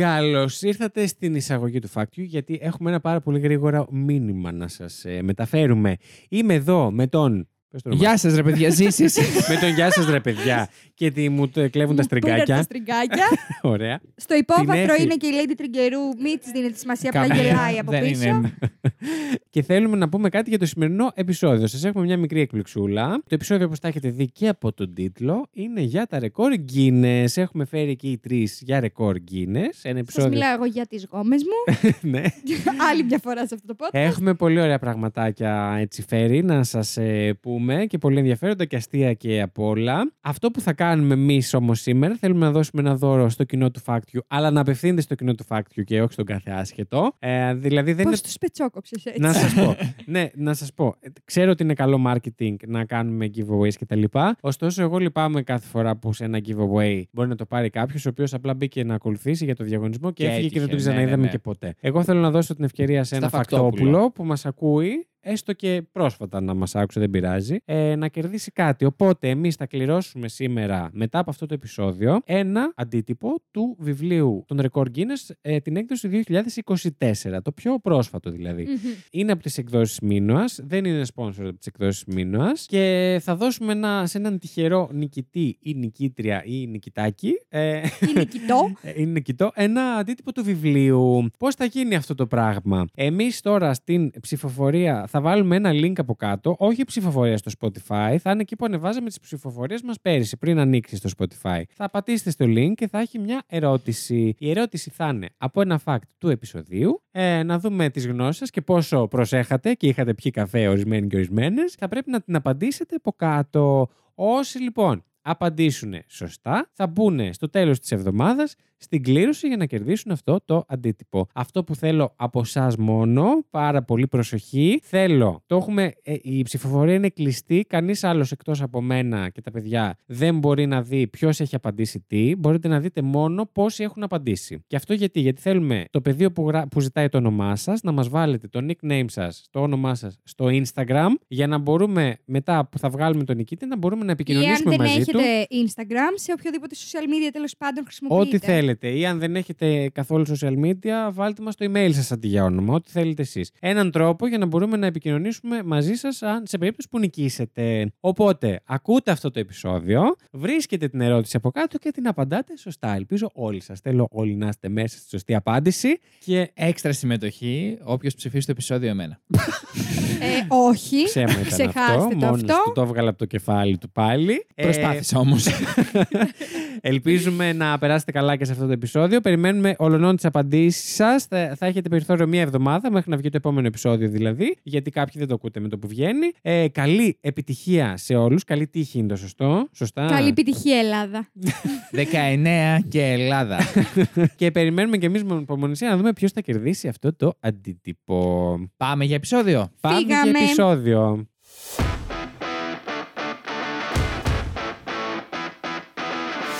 Καλώς ήρθατε στην εισαγωγή του Fact You, γιατί έχουμε ένα πάρα πολύ γρήγορο μήνυμα να σας μεταφέρουμε. Είμαι εδώ με τον. Πες το όνομα. Γεια σας, ρε παιδιά, ζήσεις. με τον Γεια σας, ρε παιδιά. και τι μου το κλέβουν τα Μου πήραν Τα στριγκάκια. στριγκάκια. Ωραία. Στο υπόβαθρο Έφη. είναι και η Lady Τριγκερού. Μην της δίνετε σημασία, απλά Καμία. γελάει από Δεν πίσω. είναι. και θέλουμε να πούμε κάτι για το σημερινό επεισόδιο. Σας έχουμε μια μικρή εκπληξούλα. Το επεισόδιο, όπως τα έχετε δει και από τον τίτλο, είναι για τα ρεκόρ Guinness. Έχουμε φέρει εκεί οι τρεις για ρεκόρ Guinness. Ένα Σας επεισόδιο. μιλάω εγώ για τις γόμες μου. ναι. Άλλη μια φορά σε αυτό το podcast. Έχουμε πολύ ωραία πραγματάκια έτσι φέρει να σας ε, πούμε και πολύ ενδιαφέροντα και αστεία και απ' όλα. Αυτό που θα κάνουμε εμείς όμως σήμερα θέλουμε να δώσουμε ένα δώρο στο κοινό του Fact You, αλλά να απευθύνεται στο κοινό του Fact You και όχι στον κάθε άσχετο. Ε, δηλαδή δεν Πώς είναι τους πετσόκοψες έτσι. να σας πω. ναι, να σας πω. Ε, Ξέρω ότι είναι καλό marketing να κάνουμε giveaways κτλ. Ωστόσο, εγώ λυπάμαι κάθε φορά που σε ένα giveaway μπορεί να το πάρει κάποιος, ο οποίος απλά μπήκε να ακολουθήσει για το διαγωνισμό και, Και έφυγε και δεν τον έτυχε, ναι, ξαναείδαμε ναι, ναι. και ποτέ. Εγώ θέλω να δώσω την ευκαιρία σε Στα ένα Φακτόπουλο. φακτόπουλο που μας ακούει. Έστω και πρόσφατα να μας άκουσε, δεν πειράζει, ε, να κερδίσει κάτι. Οπότε, εμείς θα κληρώσουμε σήμερα, μετά από αυτό το επεισόδιο, ένα αντίτυπο του βιβλίου των Record Guinness, ε, την έκδοση του 2024. Το πιο πρόσφατο δηλαδή. Μμμ. Είναι από τις εκδόσεις Μίνωας. Δεν είναι sponsor από τις εκδόσεις Μίνωας. Και θα δώσουμε ένα, σε έναν τυχερό νικητή ή νικήτρια ή νικητάκι. Ε, Είναι κοιτό. είναι νικητό, ένα αντίτυπο του βιβλίου. Πώς θα γίνει αυτό το πράγμα; Εμείς τώρα στην ψηφοφορία θα βάλουμε ένα link από κάτω, όχι ψηφοφορία στο Spotify, θα είναι εκεί που ανεβάζαμε τις ψηφοφορίες μας πέρυσι, πριν ανοίξει στο Spotify. Θα πατήσετε στο link και θα έχει μια ερώτηση. Η ερώτηση θα είναι από ένα fact του επεισοδίου, ε, να δούμε τις γνώσεις σα και πόσο προσέχατε και είχατε πιει καφέ ορισμένοι και ορισμένες. Θα πρέπει να την απαντήσετε από κάτω. Όσοι λοιπόν απαντήσουν σωστά, θα μπουν στο τέλος της εβδομάδας στην κλήρωση για να κερδίσουν αυτό το αντίτυπο. Αυτό που θέλω από εσά μόνο, πάρα πολύ προσοχή, θέλω, το έχουμε, ε, η ψηφοφορία είναι κλειστή, κανείς άλλος εκτός από μένα και τα παιδιά δεν μπορεί να δει ποιος έχει απαντήσει τι, μπορείτε να δείτε μόνο πόσοι έχουν απαντήσει. Και αυτό γιατί, γιατί θέλουμε το πεδίο που, γρα... που ζητάει το όνομά σας, να μας βάλετε το nickname σας, το όνομά σας στο Instagram, για να μπορούμε μετά που θα βγάλουμε τον νικητή να μπορούμε να Ή αν επικοινωνήσουμε δεν μαζί του. Έχετε Instagram, σε οποιοδήποτε social media τέλος πάντων χρησιμοποιείτε. Ό,τι θέλετε. Ή αν δεν έχετε καθόλου social media, βάλτε μας το email σας αντί για όνομα. Ό,τι θέλετε εσείς. Έναν τρόπο για να μπορούμε να επικοινωνήσουμε μαζί σας αν, σε περίπτωση που νικήσετε. Οπότε, ακούτε αυτό το επεισόδιο, βρίσκετε την ερώτηση από κάτω και την απαντάτε σωστά. Ελπίζω όλοι σας. Θέλω όλοι να είστε μέσα στη σωστή απάντηση. Και Έξτρα συμμετοχή, όποιος ψηφίσει το επεισόδιο εμένα. Ε, όχι. ψέμα ήταν Ξεχάστε αυτό. το Μόνος αυτό. του το έβγαλα από το κεφάλι του πάλι. Ε, Προσπάθησα όμως. Ελπίζουμε να περάσετε καλά και σε αυτό το επεισόδιο. Περιμένουμε ολονών τις απαντήσεις σας. Θα, θα έχετε περιθώριο μία εβδομάδα μέχρι να βγει το επόμενο επεισόδιο δηλαδή. Γιατί κάποιοι δεν το ακούτε με το που βγαίνει. Ε, καλή επιτυχία σε όλους. Καλή τύχη είναι το σωστό. Σωστά. Καλή επιτυχία, Ελλάδα. 19 και Ελλάδα. και περιμένουμε και εμείς με υπομονησία να δούμε ποιος θα κερδίσει αυτό το αντίτυπο. Πάμε για επεισόδιο. Πάμε Φύγαμε. για επεισόδιο.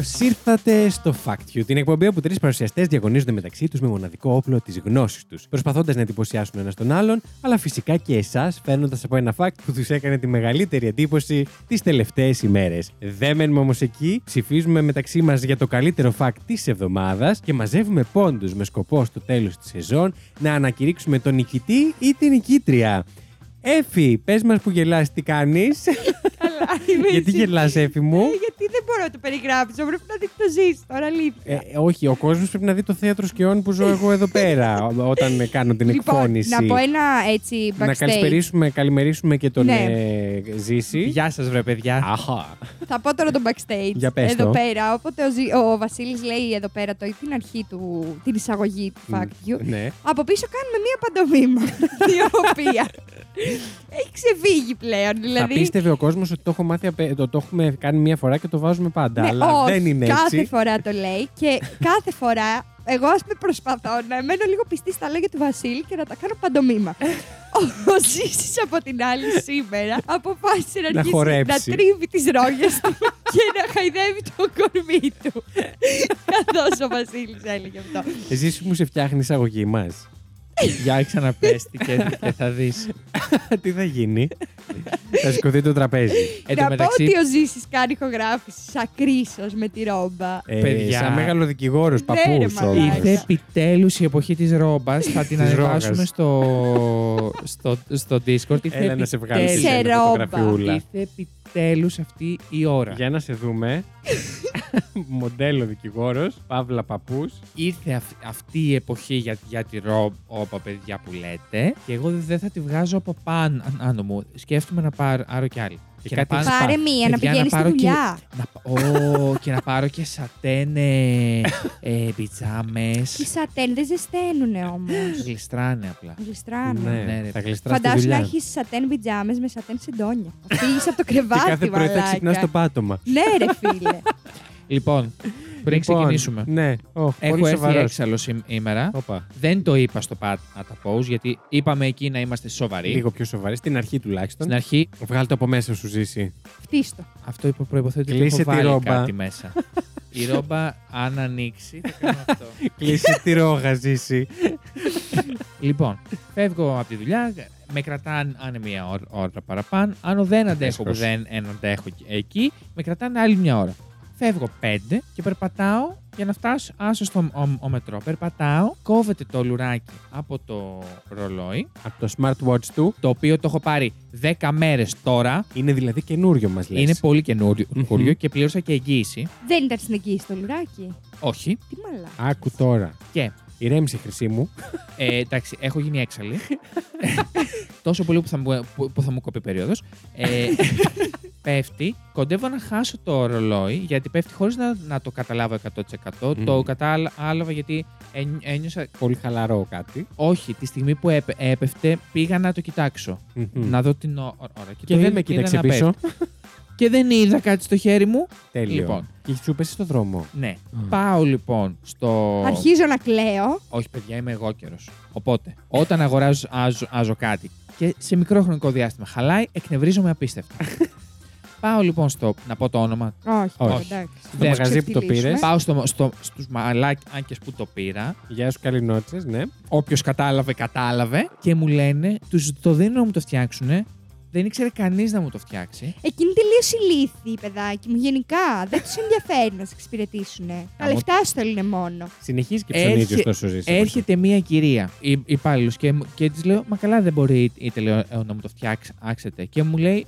Καλώ ήρθατε στο Fact You, την εκπομπή όπου τρεις παρουσιαστές διαγωνίζονται μεταξύ τους με μοναδικό όπλο της γνώσης τους, προσπαθώντας να εντυπωσιάσουν ένας τον άλλον, αλλά φυσικά και εσάς φέρνοντα από ένα fact που τους έκανε τη μεγαλύτερη εντύπωση τις τελευταίες ημέρες. Δεν μένουμε όμως εκεί, ψηφίζουμε μεταξύ μας για το καλύτερο fact της εβδομάδας και μαζεύουμε πόντους με σκοπό στο τέλος της σεζόν να ανακηρύξουμε τον νικητή ή την νικήτρια. Έφη, πες μας που γελάς, τι κάνεις; Καλά, είμαι Γιατί εσύ. γελάς, Έφη μου; Ε, γιατί δεν μπορώ να το περιγράψω. Πρέπει να δείτε το ζήσει τώρα, αλήθεια. Ε, όχι, ο κόσμος πρέπει να δει το θέατρο σκιών που ζω εγώ εδώ πέρα ό- όταν κάνω την λοιπόν, εκφώνηση. να πω ένα έτσι backstage. Να καλησπερίσουμε, καλημερίσουμε και τον Ναι. ε, Ζήση. Γεια σας, βρε παιδιά. Αχα. Θα πω τώρα το backstage. Για πες εδώ το. πέρα. Όποτε ο, Ζη- ο Βασίλης λέει εδώ πέρα το, την αρχή του, την εισαγωγή του Fact You. Ναι. Από πίσω κάνουμε μία παντομήμα. η οποία έχει ξεφύγει πλέον. Θα Δηλαδή. πίστευε ο κόσμος ότι το, έχω μάθει, απε- το, το έχουμε κάνει μία φορά και το βάζουμε πάντα. Ναι, αλλά όχι, δεν είναι κάθε έτσι. φορά το λέει και κάθε φορά εγώ ας πούμε προσπαθώ να μένω λίγο πιστή στα λόγια του Βασίλη και να τα κάνω παντομήμα. Ο Ζήσης από την άλλη σήμερα αποφάσισε να, Να αρχίσει χορέψει. να τρίβει τις ρόγες του και να χαϊδεύει το κορμί του. Καθώς ο Βασίλης έλεγε αυτό. Εσύ μου σε φτιάχνει εισαγωγή μας. Για ξαναπέστη και, και θα δεις. Τι θα γίνει; θα σηκωθεί το τραπέζι. Εν τω να πω μεταξύ, ότι ο Ζήσης κάνει ηχογράφηση σαν κρίσος με τη ρόμπα. Ε, Παιδιά. Σαν μεγάλο δικηγόρο, Ναι, παππούς. ρε, μαλάκα. ήρθε επιτέλους η εποχή της ρόμπας. Θα την Της ανεβάσουμε ρόγας. στο, στο, στο Discord. Ήρθε Έλα να σε βγάλει επιτέλους- Σε σε ρόμπα. φωτογραφιούλα. Ήρθε επιτέλους αυτή η ώρα. Για να σε δούμε. Μοντέλο δικηγόρος, παύλα παππούς. Ήρθε αυ- αυτή η εποχή για, για τη ρόμπα, παιδιά που λέτε. Και εγώ δεν θα τη βγάζω από πάνω άνω μου. Σκέφτομαι να πάρω, άρω κι άλλη. Και να κάτι πάνε- Πάρε μία, να παιδιά, πηγαίνεις στη πάρω και- δουλειά. Να, πα- Ω, και να πάρω και σατέν ε, ε, πιτζάμες. Οι σατέν δεν ζεσταίνουνε όμως. Γλιστράνε απλά. Γλιστράνε. Ναι, Ναι, ρε. θα γλιστρά στη Φαντάσου να δουλειά. έχεις σατέν πιτζάμες με σατέν συντόνια. Θα φύγεις από το Και κρεβάτι, κάθε πρωί θα μαλάκα. ξυπνάς στο πάτωμα. Ναι, ρε φίλε. Λοιπόν, πριν Λοιπόν, ξεκινήσουμε. Ναι, oh, Έχω πολύ έρθει σοβαρός. έξαλλος σήμερα. Όπα. Δεν το είπα στο Pat at the Pose γιατί είπαμε εκεί να είμαστε σοβαροί. Λίγο πιο σοβαρή, στην αρχή τουλάχιστον. Στην αρχή Βγάλ το από μέσα σου, ζήσει. Φτύστο. αυτό υπό προποθέτει ότι Κλείσε έχω τη βάλει ρόμπα. κάτι μέσα. Η ρόμπα αν ανοίξει θα κάνω αυτό. Κλείσε τη ρόγα, ζήσει. λοιπόν, φεύγω από τη δουλειά, με κρατάνε αν μία ώρα, ώρα παραπάνω. Αν δεν αντέχω που Έσχος. δεν εν αντέχω εκεί, με κρατάνε άλλη μια ώρα. Φεύγω πέντε και περπατάω για να φτάσω άσο στο ο, ο μετρό. Περπατάω, κόβεται το λουράκι από το ρολόι, Από το smartwatch του το οποίο το έχω πάρει 10 μέρες τώρα. είναι δηλαδή καινούριο, μας λες. Είναι πολύ καινούριο Μμμ. και πλήρωσα και εγγύηση. Δεν ήταν στην εγγύηση το λουράκι; Όχι. Τι μαλά. Άκου τώρα. Και; Ηρέμησε, χρυσή μου. Ε, εντάξει, έχω γίνει έξαλλη. Τόσο πολύ που θα μου, που, που θα μου κοπεί περίοδος. Ε, πέφτει. Κοντεύω να χάσω το ρολόι γιατί πέφτει χωρίς να, να το καταλάβω 100%. Μμμ. Το κατάλαβα γιατί ένι- ένιωσα. Πολύ χαλαρό κάτι. Όχι, τη στιγμή που έπε- έπεφτε πήγα να το κοιτάξω. Μμμ. Να δω την ω- ώρα. Και το δεν είδα- με είδα κοίταξε να πίσω. πέφτει. Και δεν είδα κάτι στο χέρι μου. Τέλειο. Λοιπόν. Και σου πέσει στο δρόμο. Ναι. Πάω λοιπόν στο. Αρχίζω να κλαίω. Όχι, παιδιά, είμαι εγώ καιρο. Οπότε, όταν αγοράζω άζω, άζω κάτι και σε μικρό χρονικό διάστημα χαλάει, εκνευρίζομαι απίστευτα. Πάω λοιπόν στο. Να πω το όνομα. Όχι, Όχι. εντάξει. Στο Δεν μαγαζί που το ξεφτυλίσουμε. πήρες. Πάω στο, στο, στους μαλάκες που το πήρα. Γεια σου, καλή νότσε, ναι. Όποιος κατάλαβε, κατάλαβε. Και μου λένε, τους το δίνουν να μου το φτιάξουν. Δεν ήξερε κανείς να μου το φτιάξει. Εκείνη τελείω ηλίθιοι, παιδάκι μου. Γενικά δεν τους ενδιαφέρει να σε εξυπηρετήσουν. Τα μου- λεφτά σου θέλουν μόνο. Συνεχίζει και ψωνίζει Έρχε- ωστόσο ζήσει. Έρχεται μία κυρία η- υπάλληλος και, μου- και της λέω: Μα καλά, δεν μπορείτε λέω, ε, να μου το φτιάξετε. Και μου λέει: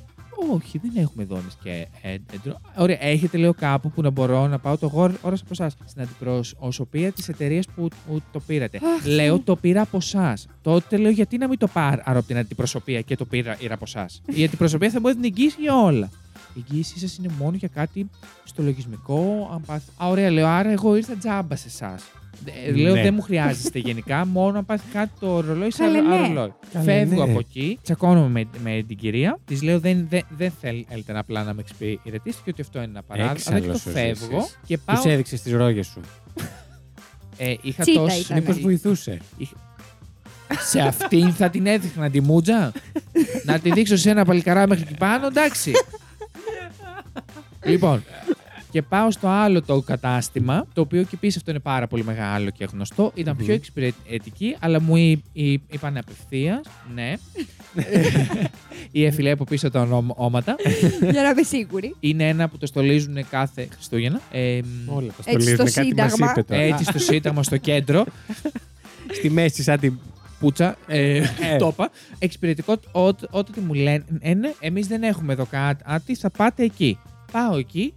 Όχι, δεν έχουμε δόνες και έντρο. Ωραία, έχετε λέω κάπου που να μπορώ να πάω το γόρο από εσάς. Στην αντιπροσωπεία της εταιρείας που, που το πήρατε. Αχ, λέω: Θεέ. Το πήρα από εσάς. Τότε λέω: Γιατί να μην το πάρω από την αντιπροσωπεία και το πήρα ήρα από εσάς; Η αντιπροσωπεία θα μπορεί να την εγγύσει για όλα. Η εγγύησή σας είναι μόνο για κάτι στο λογισμικό. Αν πάθει... Α, ωραία, λέω. Άρα εγώ ήρθα τζάμπα σε εσάς. Λέω Ναι. δεν μου χρειάζεστε γενικά, μόνο αν πάθει κάτι το ρολόι σε Καλά, ναι. ρολόι. Καλά, Φεύγω ναι. από εκεί, τσακώνομαι με, με την κυρία. Της λέω δεν, δεν, δεν θέλετε απλά να με εξυπηρετήσετε και ότι αυτό είναι ένα παράδειγμα. Αλλά και το Έξαλλος ο φεύγω Ζήσης. και Τους πάω. έδειξες τις ρόγες σου. Ε, είχα Τσίτα τόσο. ήταν. Μήπως βοηθούσε. Σε αυτήν θα την έδειχνα τη μούτζα. να τη δείξω σε ένα παλικαρά μέχρι εκεί πάνω, εντάξει. λοιπόν, και πάω στο άλλο το κατάστημα, το οποίο και επίσης αυτό είναι πάρα πολύ μεγάλο και γνωστό. Ήταν πιο Μμμ. εξυπηρετική, αλλά μου εί- εί- είπαν απευθείας, ναι. Η έφυλε από πίσω τα ονόματα. Για να είμαι σίγουρη. Είναι ένα που το στολίζουν κάθε Χριστούγεννα. Ε, μ, Όλα τα Έτσι στο στολίζουν. Κάτι μας Σύνταγμα. είπε τώρα. έτσι στο Σύνταγμα στο κέντρο. Στη μέση, σαν την. Πουτσα. Ε, Ε. το είπα. Εξυπηρετικό ό, ό,τι μου λένε, εμείς δεν έχουμε εδώ κάτι, θα πάτε εκεί. Πάω εκεί.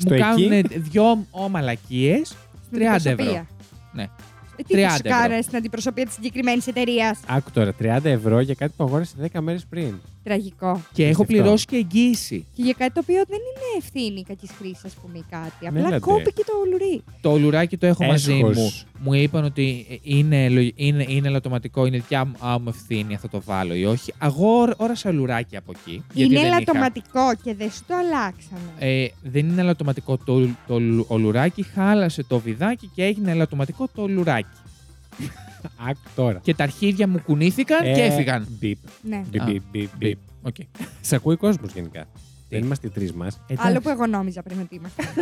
Στο μου εκεί; κάνουν δυο ομαλακίες. 30 ευρώ. Αντιπροσωπεία. Ναι. Ε, τι θα 30 σου ευρώ. κάνανε στην αντιπροσωπεία της συγκεκριμένης εταιρείας. Άκου τώρα, 30 ευρώ για κάτι που αγόρασε 10 μέρες πριν. Τραγικό. Και έχω Πιστευτό. πληρώσει και εγγύηση. Και για κάτι το οποίο δεν είναι ευθύνη κακής χρήσης, ας πούμε, ή κάτι. Απλά Μέλατε. κόπηκε το λουρί. Το λουράκι το έχω μαζί Έσχος. μου. Μου είπαν ότι είναι, λογι- είναι, είναι ελαττωματικό, είναι δικιά μου α, μου ευθύνη, θα το βάλω ή όχι. Αγόρασα λουράκι από εκεί. γιατί είναι δεν είχα. ελαττωματικό και δεν σου το αλλάξανε. Ε, δεν είναι ελαττωματικό το, το, λου- ο λουράκι, χάλασε το βιδάκι και έγινε ελαττωματικό το λουράκι. Άκου τώρα. Και τα αρχίδια μου κουνήθηκαν Ε, και έφυγαν. Μπιπ. ναι. Μπιπ, Α, μπιπ, μπιπ, μπιπ. Οκ. Σ' ακούει κόσμος γενικά. Δεν είμαστε οι τρεις μας. Εντάξει. Άλλο που εγώ νόμιζα πριν ότι είμαστε.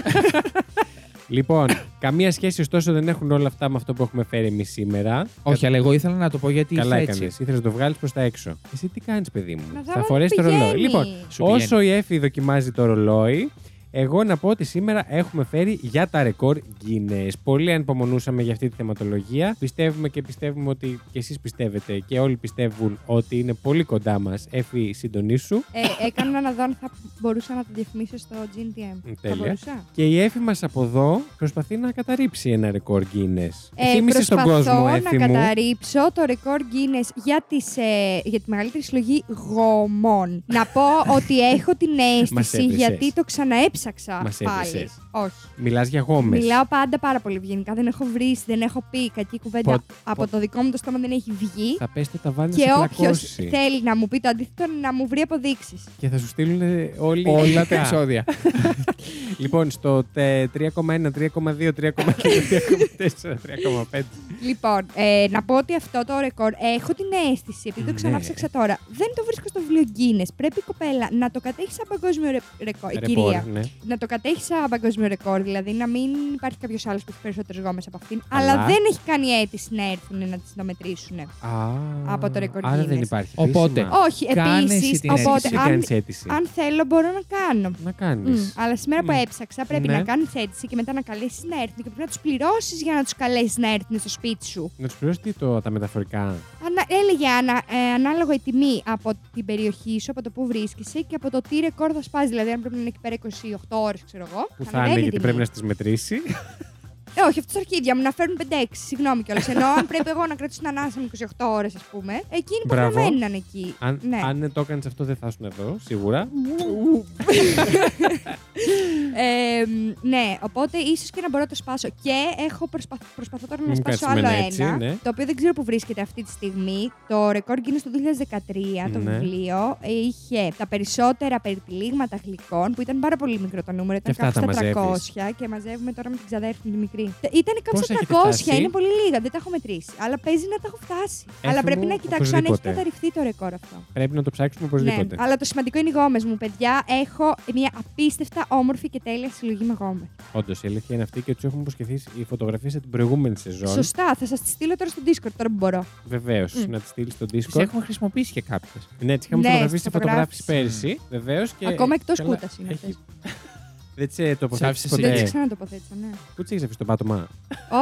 λοιπόν, καμία σχέση ωστόσο δεν έχουν όλα αυτά με αυτό που έχουμε φέρει εμείς σήμερα. Όχι, αλλά εγώ ήθελα να το πω γιατί Καλά ήρθε έκανες. έτσι. Ήθελες να το βγάλεις προς τα έξω. Εσύ τι κάνεις, παιδί μου; Να δω Θα αν φορέσεις το πηγαίνει. ρολόι. Λοιπόν, Σου όσο η Εφη δοκιμάζει το ρολόι, εγώ να πω ότι σήμερα έχουμε φέρει για τα ρεκόρ Guinness. Πολύ ανυπομονούσαμε για αυτή τη θεματολογία. Πιστεύουμε και πιστεύουμε ότι και εσείς πιστεύετε και όλοι πιστεύουν ότι είναι πολύ κοντά μας. Εφη, συντονίσου. ε, έκανα να δω αν θα μπορούσα να το διαφημίσω στο GNTM. Θα Τέλεια. μπορούσα; Και η Εφη μας από εδώ προσπαθεί να καταρρύψει ένα ρεκόρ Guinness. Ε, Θύμισε στον προσπαθώ κόσμο, να Εφη μου. καταρρύψω το ρεκόρ Guinness για, τις, ε, για τη μεγαλύτερη συλλογή γομών. να πω ότι έχω την Μας αίσθηση έβρισες. γιατί το ξαναέψαξα Μας πάλι. έβρισες. Όχι. Μιλάς για γόμες. Μιλάω πάντα πάρα πολύ ευγενικά. Δεν έχω βρεις, δεν έχω πει κακή κουβέντα. Πο- από πο- το δικό μου το στόμα δεν έχει βγει. Θα πέσει το ταβάνι Και να σε όποιος πλακώσει. θέλει να μου πει το αντίθετο, να μου βρει αποδείξεις. Και θα σου στείλουν όλοι. Όλα τα υλικά. επεισόδια. Λοιπόν, στο τε- 3,1, 3,2, 3,3, 3,4, 3,5. Λοιπόν, ε, να πω ότι αυτό το ρεκόρ έχω την αίσθηση, επειδή το Ναι. ξανάψαξα τώρα, δεν το βρίσκω στο βιβλίο Guinness. Πρέπει η κοπέλα να το κατέχεις σαν παγκόσμιο ρε- ρεκόρ. Η Ρεπόρ, κυρία. ναι. Να το κατέχει σαν παγκόσμιο ρεκόρ, δηλαδή να μην υπάρχει κάποιος άλλος που έχει περισσότερες γόμες από αυτήν. Αλλά- Αλλά δεν έχει κάνει αίτηση να έρθουν να τις νομετρήσουν. Α, Από το ρεκόρ Άρα δεν Guinness. υπάρχει. Οπότε, επίσημα. Όχι, Κάνε επίσης. εσύ την Οπότε, αίτηση. Εσύ αν, κάνεις αίτηση. αν θέλω, μπορώ να κάνω. Να κάνεις. Μμ, Αλλά σήμερα που Μμ. έψαξα, πρέπει Ναι. να κάνεις αίτηση και μετά να καλέσεις να έρθουν και πρέπει να τους πληρώσεις για να τους καλέσεις να έρθουν στο σπίτι σου. Να τους πληρώσεις τι το, τα μεταφορικά; Ανα, έλεγε ανα, ε, ανάλογα η τιμή από την περιοχή σου, από το που βρίσκεσαι και από το τι ρεκόρ θα σπάσει. Δηλαδή, αν πρέπει να είναι εκεί πέρα 28 ώρες, ξέρω εγώ. Που θα ανεβαίνει είναι η γιατί τιμή. πρέπει να τις μετρήσει. Ε, όχι, αυτός στα αρχίδια μου να φέρουν 5-6. Συγγνώμη κιόλας. Ενώ αν πρέπει εγώ να κρατήσω την ανάσα μου 28 ώρες, ας πούμε, εκεί είναι Μπράβο. υποχρεωμένοι να είναι εκεί. αν, ναι. αν το έκανες αυτό, δεν θα ήσουν εδώ, σίγουρα. Ε, ναι, οπότε ίσως και να μπορώ να το σπάσω. Και έχω προσπαθ, προσπαθώ τώρα να Μην σπάσω κάτσουμε άλλο ένα έτσι, ένα. ναι. Το οποίο δεν ξέρω που βρίσκεται αυτή τη στιγμή. Το ρεκόρ Guinness το 2013, το Ναι. βιβλίο. Είχε τα περισσότερα περιτυλίγματα γλυκών, που ήταν πάρα πολύ μικρό το νούμερο. Ήταν Και αυτά κάπου τα στα 300 μαζεύεις. και μαζεύουμε τώρα με την ξαδέρφη μου τη μικρή. Τε- Ήταν κάπου Πόσα στα έχετε 300, φτάσει; είναι πολύ λίγα, δεν τα έχω μετρήσει. Αλλά παίζει να τα έχω φτάσει. Αλλά Έφη πρέπει μου, να κοιτάξω αν έχει οπωσδήποτε. καταρριφθεί το ρεκόρ αυτό. Πρέπει να το ψάξουμε Ναι, οπωσδήποτε. αλλά το σημαντικό είναι οι γόμες μου, παιδιά. Έχω μια απίστευτα όμορφη και τέλεια συλλογή με γόμες. Όντως, η αλήθεια είναι αυτή και του έχουμε υποσχεθεί οι φωτογραφίες από την προηγούμενη σεζόν. Σωστά, θα σας τη στείλω τώρα στο Discord τώρα που μπορώ. Βεβαίως, Μμ. να τη στείλεις στο Τις Discord. έχουμε χρησιμοποιήσει και κάποιες. Ναι, τις είχαμε Ναι, φωτογραφίσει στις φωτογράφηση φωτογράφησεις. πέρυσι. Βεβαίως. Ακόμα εκτός καλά, κούτας είναι έχει- αυτές. Δεν τι τοποθέτησε άφησες Δεν ποτέ. τι Ναι. ξανατοποθέτησα, ναι. Πού τις έχεις αφήσει το πάτωμα;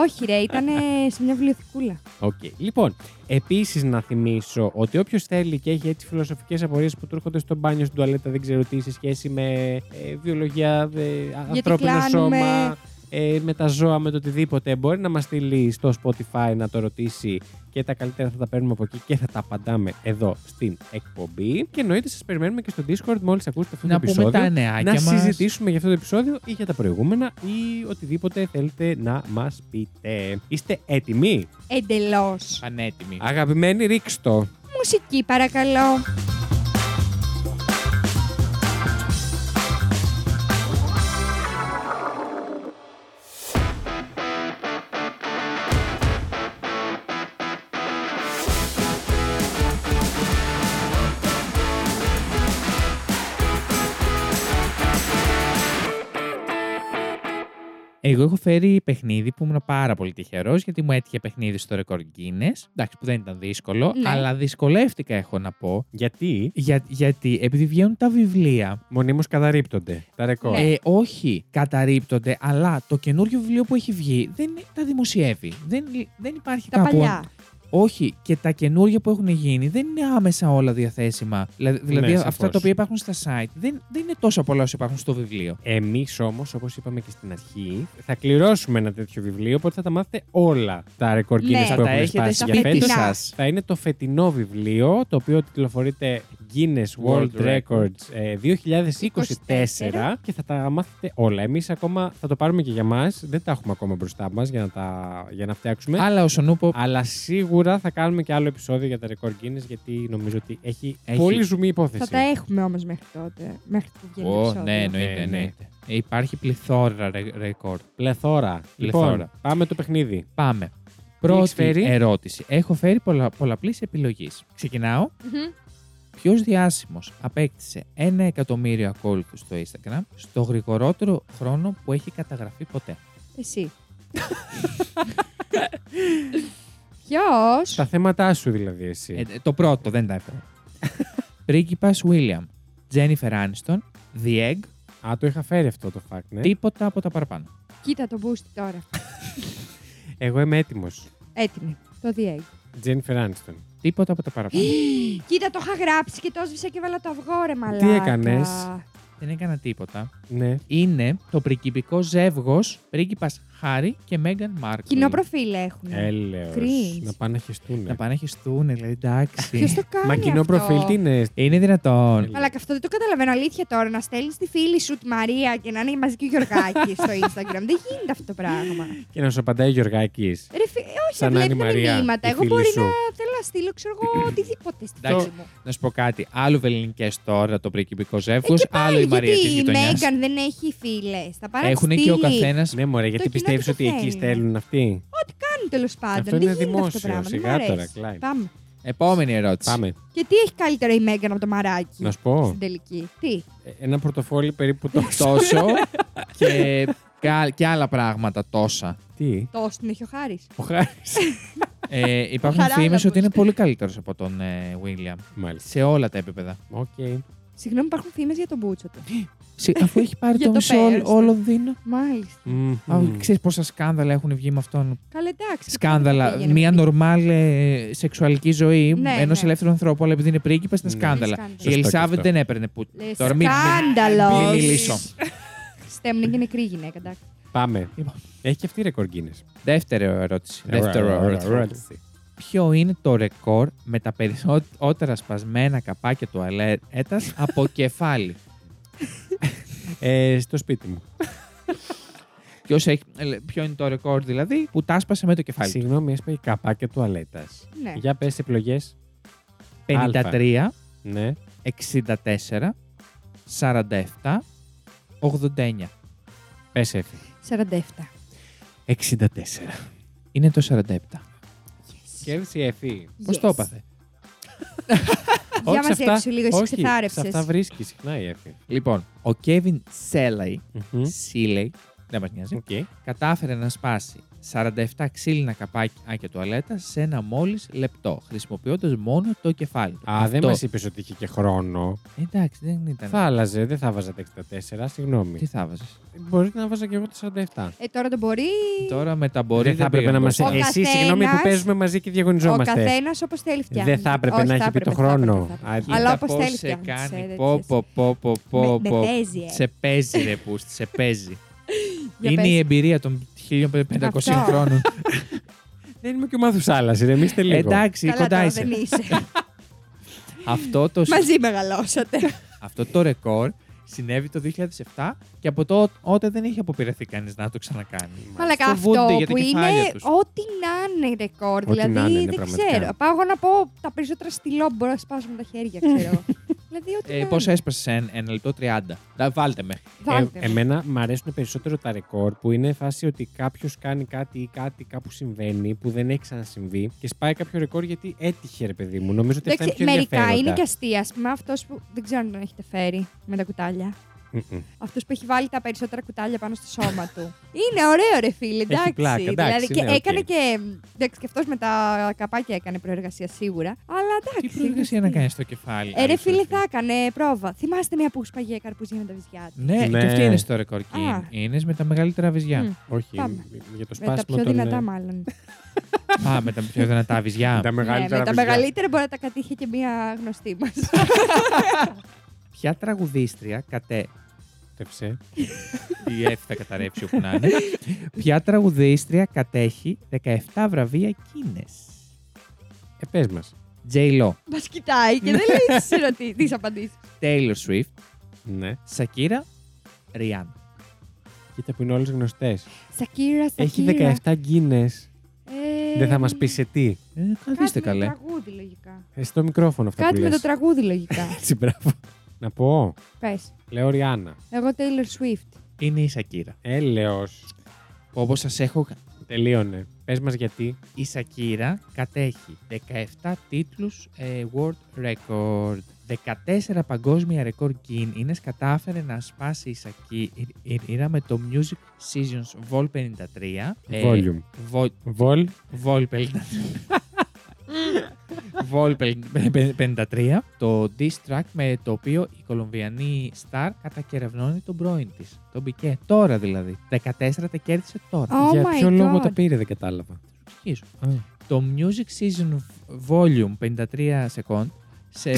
Όχι, ρε, ήταν σε μια βιβλιοθηκούλα. Οκ. Λοιπόν, επίσης να θυμίσω ότι όποιος θέλει και έχει έτσι φιλοσοφικές απορίες που του έρχονται στο μπάνιο, στην τουαλέτα, δεν ξέρω τι, σε σχέση με ε, βιολογία, ε, ανθρώπινο κλάνουμε. σώμα, ε, με τα ζώα, με το οτιδήποτε, μπορεί να μας στείλει στο Spotify να το ρωτήσει και τα καλύτερα θα τα παίρνουμε από εκεί και θα τα απαντάμε εδώ στην εκπομπή. Και εννοείται σας περιμένουμε και στο Discord μόλις ακούσετε αυτό Να το πούμε επεισόδιο. τα νεάκια να μας. συζητήσουμε για αυτό το επεισόδιο ή για τα προηγούμενα ή οτιδήποτε θέλετε να μας πείτε. Είστε έτοιμοι; Εντελώς. Πανέτοιμοι. Αγαπημένοι, ρίξτε το. Μουσική, παρακαλώ. Εγώ έχω φέρει παιχνίδι που ήμουν πάρα πολύ τυχερός γιατί μου έτυχε παιχνίδι στο Record Guinness. Εντάξει, που δεν ήταν δύσκολο, Ναι. αλλά δυσκολεύτηκα, έχω να πω. Γιατί; Για, γιατί επειδή βγαίνουν τα βιβλία. μονίμως καταρρύπτονται τα ρεκόρ. Ναι. Ε, όχι, καταρρύπτονται, αλλά το καινούριο βιβλίο που έχει βγει δεν τα δημοσιεύει. Δεν, δεν υπάρχει Τα κάπου. παλιά. Όχι, και τα καινούργια που έχουν γίνει δεν είναι άμεσα όλα διαθέσιμα. Δηλαδή, δηλαδή Ναι, αυτά σαφώς. τα οποία υπάρχουν στα site δεν, δεν είναι τόσο πολλά όσο υπάρχουν στο βιβλίο. Εμείς όμως, όπως είπαμε και στην αρχή, θα κληρώσουμε ένα τέτοιο βιβλίο, οπότε θα τα μάθετε όλα τα ρεκόρ Ναι. Guinness Θα που τα έχουν έχετε σπάσει στα για φετινά. φέτος. σας. Θα είναι το φετινό βιβλίο, το οποίο τηλεφορείται Guinness World World Records ε, 2024 και θα τα μάθετε όλα. Εμείς ακόμα θα το πάρουμε και για μας. Δεν τα έχουμε ακόμα μπροστά μας για, να τα- για να φτιάξουμε. Αλλά ο Σονούπο Αλλά σίγουρα θα κάνουμε και άλλο επεισόδιο για τα ρεκόρ Guinness γιατί νομίζω ότι έχει, Έχει. πολύ ζουμί υπόθεση. Θα τα έχουμε όμως μέχρι τότε. Μέχρι που βγαίνει το Ω, επεισόδιο. ναι, εννοείται. Ε, ναι. εννοείται. Ε, Υπάρχει πληθώρα ρε- ρεκόρ. Πλεθώρα. Πληθώρα. Λοιπόν, πάμε το παιχνίδι. Πάμε. έχεις Πρώτη φέρει; ερώτηση. Έχω φέρει πολλα, πολλαπλής επιλογής. Ξεκινάω. Μμμ. Ποιος διάσημος απέκτησε ένα εκατομμύριο ακόλουθους στο Instagram στο γρηγορότερο χρόνο που έχει καταγραφεί ποτέ; Εσύ. Ποιος; Τα θέματά σου δηλαδή εσύ. Ε, ε, το πρώτο δεν τα έφερα. Πρίγκιπας William, Jennifer Aniston, The Egg, Α, το είχα φέρει αυτό το fact, ναι. τίποτα από τα παραπάνω. Κοίτα το boost τώρα. Εγώ είμαι έτοιμος. Έτοιμη. Το διέγει. Τζένιφερ Άνιστον. Τίποτα από τα παραπάνω. Κοίτα, το είχα γράψει και το έσβησα και βάλα το αυγό, ρε μαλάκα. Τι έκανες; δεν έκανα τίποτα. Ναι. Είναι το πριγκιπικό ζεύγος πρίγκιπας Χάρη και Μέγαν Μάρκл. Κοινό προφίλ έχουν. Έλεος. Cringe. Να πάνε να χεστούν. Να πάνε να χεστούν, δηλαδή εντάξει. Ποιος το κάνει. Μα κοινό αυτό; προφίλ τι είναι; Είναι δυνατόν. Αλλά και αυτό δεν το καταλαβαίνω αλήθεια τώρα. Να στέλνεις τη φίλη σου τη Μαρία και να είναι μαζί και ο Γιωργάκης στο Instagram. Δεν γίνεται αυτό το πράγμα. Και να σου απαντάει ο Γιωργάκης. Ρε, φι... όχι, Σαν να να είναι η βλέπουν Μαρία, μηνύματα. η Εγώ φίλη μπορεί σου. να θέλω να στείλω, ξέρω εγώ, οτιδήποτε στην Εντάξει. φίλη μου. Να σου πω κάτι. Άλλο βεληνικέ τώρα το πριγκιπικό Ε, ζεύγος, και πάλι, άλλο η Μαρία της γιατί η γειτονιάς. Μέγαν δεν έχει φίλες. Θα πάρει Έχουν και ο καθένας. Ναι, μωρέ, γιατί Το κοινό πιστεύεις τι ότι το εκεί θέλει. στέλνουν αυτοί; Κάνει τέλος πάντων. Αυτό δεν είναι γίνεται αυτό το δημόσιο. πράγμα. δεν Σιγά μ' τώρα, αρέσει. Κλάιν. Πάμε. Επόμενη ερώτηση. Πάμε. Και τι έχει καλύτερο η Μέγαν από το μαράκι Να σου πω. στην τελική; Τι; Ε, Ένα πορτοφόλι περίπου τόσο. Τόσο και, και- και άλλα πράγματα τόσα. Τι; Τόσο την έχει ο Χάρης. Ο Χάρης. Ε, υπάρχουν Χαράλαμπος. φήμες ότι είναι πολύ καλύτερος από τον ε, William. Μάλιστα. Σε όλα τα επίπεδα. Οκ. Συγγνώμη, υπάρχουν φήμες για τον Μπούτσο του. Σι- Αφού έχει πάρει Για το το μισό πέρας του. όλο Λονδίνο. Μάλιστα. Μμμ. Α, Ξέρεις πόσα σκάνδαλα έχουν βγει με αυτόν. Καλά, εντάξει. Σκάνδαλα. πήγαινε Μια με νορμάλ ε, σεξουαλική ζωή Ναι, ενός ναι. ελεύθερου ανθρώπου, αλλά επειδή είναι πρίγκιπας, είναι Ναι. σκάνδαλα. Σκάνδαλα. Η Σωστό και Ελισάβετ αυτό. δεν έπαιρνε που. Λε, Τώρα μην- σκάνδαλος. μην μιλήσω. Στέμνη και νεκρή γυναίκα, εντάξει. Πάμε. Λοιπόν. Έχει και αυτή η ρεκόρ Guinness. Δεύτερη ερώτηση. Δεύτερο Ωραία, ωραία, ερώτηση. ερώτηση. Ποιο είναι το ρεκόρ με τα περισσότερα σπασμένα καπάκια τουαλέτας από κεφάλι; Ε, στο σπίτι μου. Ποιος έχει, ε, ποιο είναι το ρεκόρ δηλαδή που τα σπάσε με το κεφάλι. του; Συγγνώμη, έσπαγε καπάκια τουαλέτας. Ναι. Για πες επιλογές. 53, Ναι. 64, 47, 89. Πες έφη. 47. 64. Είναι το 47. Κέρδισε η Εφή. Πώς το έπαθε; Για μας αυτά- έξω λίγο, εσύ όχι, Σε ξεθάρευσες. αυτά βρίσκει συχνά η Εφή. Λοιπόν, ο Κέβιν Σέλαϊ, Μμμ. Σίλεϊ, δεν μας νοιάζει, Οκ. κατάφερε να σπάσει 47 ξύλινα καπάκια τουαλέτας σε ένα μόλις λεπτό, χρησιμοποιώντας μόνο το κεφάλι του. Α, δεν Αυτό- μας είπες ότι είχε και χρόνο. Εντάξει, δεν ήταν. Θα άλλαζε, δεν θα βάζα τα 64, συγγνώμη. Τι θα βάζεις; Μπορεί να βάζα και εγώ το 47. Ε, τώρα το μπορεί. Τώρα με τα μπορεί δεν θα έπρεπε να μα. Ο Εσύ, καθένας- συγγνώμη που παίζουμε μαζί και Ο διαγωνιζόμαστε. καθένας όπως θέλει φτιάχνει. Δεν θα έπρεπε Όχι, να θα έχει πει το έπρεπε, θα χρόνο. έπρεπε, θα έπρεπε. Α, Αλλά Κοίτα όπως πώς θέλει σε φτιάχνει. κάνει. σε Πω, τέτοιες. πω, πω, πω, πω, Με- πω. με παίζει, ε. Σε παίζει, ρε Πούστη, σε παίζει. Για Είναι πες. η εμπειρία των 1500 Αυτό. χρόνων. Δεν είμαι και ο Μαθουσάλα, ηρεμήστε λίγο. Εντάξει, Καλά, κοντά τώρα είσαι. δεν είσαι. Αυτό το, Μαζί μεγαλώσατε. αυτό το ρεκόρ συνέβη το 2007 και από τότε δεν έχει αποπειραθεί κανείς να το ξανακάνει. Αλλά και Φοβούνται αυτό για τα που κεφάλια είναι τους. ό,τι να είναι ρεκόρ. Ό,τι να Δηλαδή είναι, ναι, δεν πραγματικά. ξέρω. Πάω εγώ να πω τα περισσότερα στυλό που μπορώ να σπάσω με τα χέρια, ξέρω. δηλαδή ό,τι Ε, να Πόσα είναι. έσπασε σε ένα λεπτό 30. Να βάλτε με. Βάλτε Ε, με. εμένα μου αρέσουν περισσότερο τα ρεκόρ που είναι φάση ότι κάποιος κάνει κάτι ή κάτι κάπου συμβαίνει που δεν έχει ξανασυμβεί και σπάει κάποιο ρεκόρ γιατί έτυχε, ρε παιδί μου. Νομίζω ότι αυτά είναι Εντάξει, πιο μερικά ενδιαφέροντα. είναι και αστεία. Α πούμε αυτός που δεν ξέρω αν τον έχετε φέρει με τα κουτάλια. Μμμ. Αυτός που έχει βάλει τα περισσότερα κουτάλια πάνω στο σώμα του. Είναι ωραίο, ρε φίλε. Εντάξει. πλάκα, εντάξει, δηλαδή, και ναι, οκ. έκανε και. Εντάξει, και αυτός με τα καπάκια έκανε προεργασία σίγουρα. Αλλά εντάξει. Τι προεργασία να κάνει στο κεφάλι. Ε, ρε Άλισο, φίλε, ρε θα έκανε πρόβα. Θυμάστε μια που έσπαγε καρπούζια με τα βυζιά του. Ναι, Ναι. και αυτή είναι στο ρεκόρ. Και Α. είναι με τα μεγαλύτερα βυζιά. Μμ. Όχι, Πάμε. για το Με τα σπάσιμο πιο των, δυνατά, ε, μάλλον. Α, με τα πιο δυνατά βυζιά. με τα Ναι, μεγαλύτερα με τα βυζιά. μεγαλύτερα μπορεί να τα κατήχε και μία γνωστή μας. Ποια τραγουδίστρια κατέ. Τεύσε. Η Εφ θα καταρρεύσει όπου να είναι. Ποια τραγουδίστρια κατέχει 17 βραβεία Κίνες. Ε, πες μας. J. Lo, Μας κοιτάει και δεν λέει τις ερωτήσεις, τις απαντήσεις. Taylor Swift, Ναι. Shakira, Rihanna. Κοίτα που είναι όλες γνωστές. Σακύρα, Έχει Σακύρα. 17 γκίνες. Ε, Δεν θα μας πεις σε τι. Ε, Κάτι καθίστε με το καλέ. τραγούδι, λογικά. Ε, στο μικρόφωνο αυτά Κάτι που με το λες. τραγούδι, λογικά. Έτσι, μπράβο. Να πω. Πες. Λέω Ριάννα. Εγώ Taylor Swift. Είναι η Shakira. Έλεος. Όπως σας έχω Τελείωνε. Πες μας γιατί. Η Σακύρα κατέχει 17 τίτλους ε, World Record. 14 παγκόσμια ρεκόρ Guinness κατάφερε να σπάσει η Σακύρα με το Music Seasons Vol 53. ε, Volume. Vol, Βολ. Vol 53. Vol 53, το diss track με το οποίο η Κολομβιανή Star κατακερευνώνει τον πρώην της. Τον Μπικέ. Τώρα δηλαδή. 14 τα κέρδισε τώρα. Oh Για my ποιο λόγο God. τα πήρε, δεν κατάλαβα. Συνεχίζω. Το Music Season Volume 53 second σε,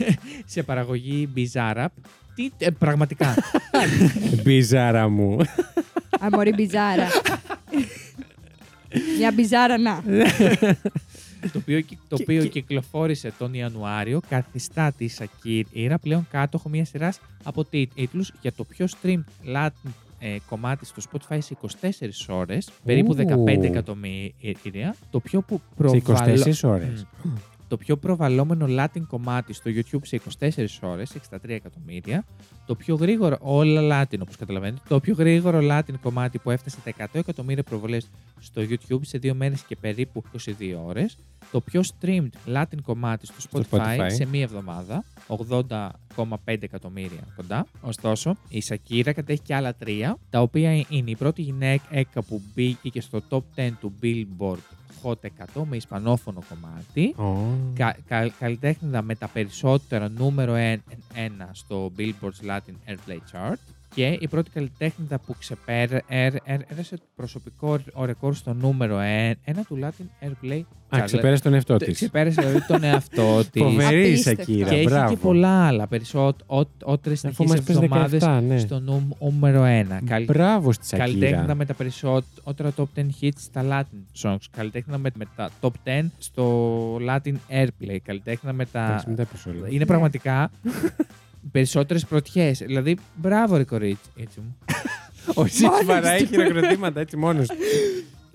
σε παραγωγή Bizarrap. Τι, ε, πραγματικά. Μπιζάρα μου. Αμόρι μπιζάρα. Μια μπιζάρα να. Το οποίο, κυ- το Και- οποίο και- κυκλοφόρησε τον Ιανουάριο, καθιστά τη Σακύρα πλέον κάτοχο μια σειράς από τίτλους για το πιο streamed Latin ε, κομμάτι στο Spotify σε 24 ώρες, περίπου Ου. 15 εκατομμύρια, το πιο που Σε προβαλλο- 24 ώρες. Μμ. Το πιο προβαλλόμενο Latin κομμάτι στο YouTube σε 24 ώρες, 63 εκατομμύρια. Το πιο γρήγορο, όλα Latin όπως καταλαβαίνετε, το πιο γρήγορο Latin κομμάτι που έφτασε τα 100 εκατομμύρια προβολές στο YouTube σε δύο μέρες και περίπου 22 ώρες. Το πιο streamed Latin κομμάτι στο Στο Spotify, Spotify. σε μία εβδομάδα, 80,5 εκατομμύρια κοντά. Ωστόσο, η Σακύρα κατέχει και άλλα τρία, τα οποία είναι η πρώτη γυναίκα που μπήκε στο top 10 του Billboard Hot 100 με ισπανόφωνο κομμάτι. Ω. Κα, κα, καλλιτέχνηδα με τα περισσότερα νούμερο 1 στο Billboard's Latin Airplay Chart και η πρώτη καλλιτέχνηδα που ξεπέρασε το προσωπικό ρε- ρεκόρ στο νούμερο 1 του Latin Airplay Chart. Α, ξεπέρασε τον εαυτό Δηλαδή, της. Ξεπέρασε δηλαδή τον εαυτό της. Φοβερή η Απίστευτο. Σακύρα. Και έχει Μπράβο. και πολλά άλλα. Περισσότερε Αφού συνεχείς μας πες εβδομάδες 17, ναι. στο νούμερο 1. Μπράβο στη Καλλιτέχνηδα Σακύρα. με τα περισσότερα top 10 hits στα Latin songs. Καλλιτέχνηδα με, με τα top 10 στο Latin Airplay. Καλλιτέχνηδα με τα. Εντάξει, μην τα πεις όλα. Είναι πραγματικά περισσότερες πρωτιές. Δηλαδή, μπράβο, ρε κορίτσι. Έτσι μου. Ο Σίξ Μόνος βαράει του. χειροκροτήματα έτσι μόνος του.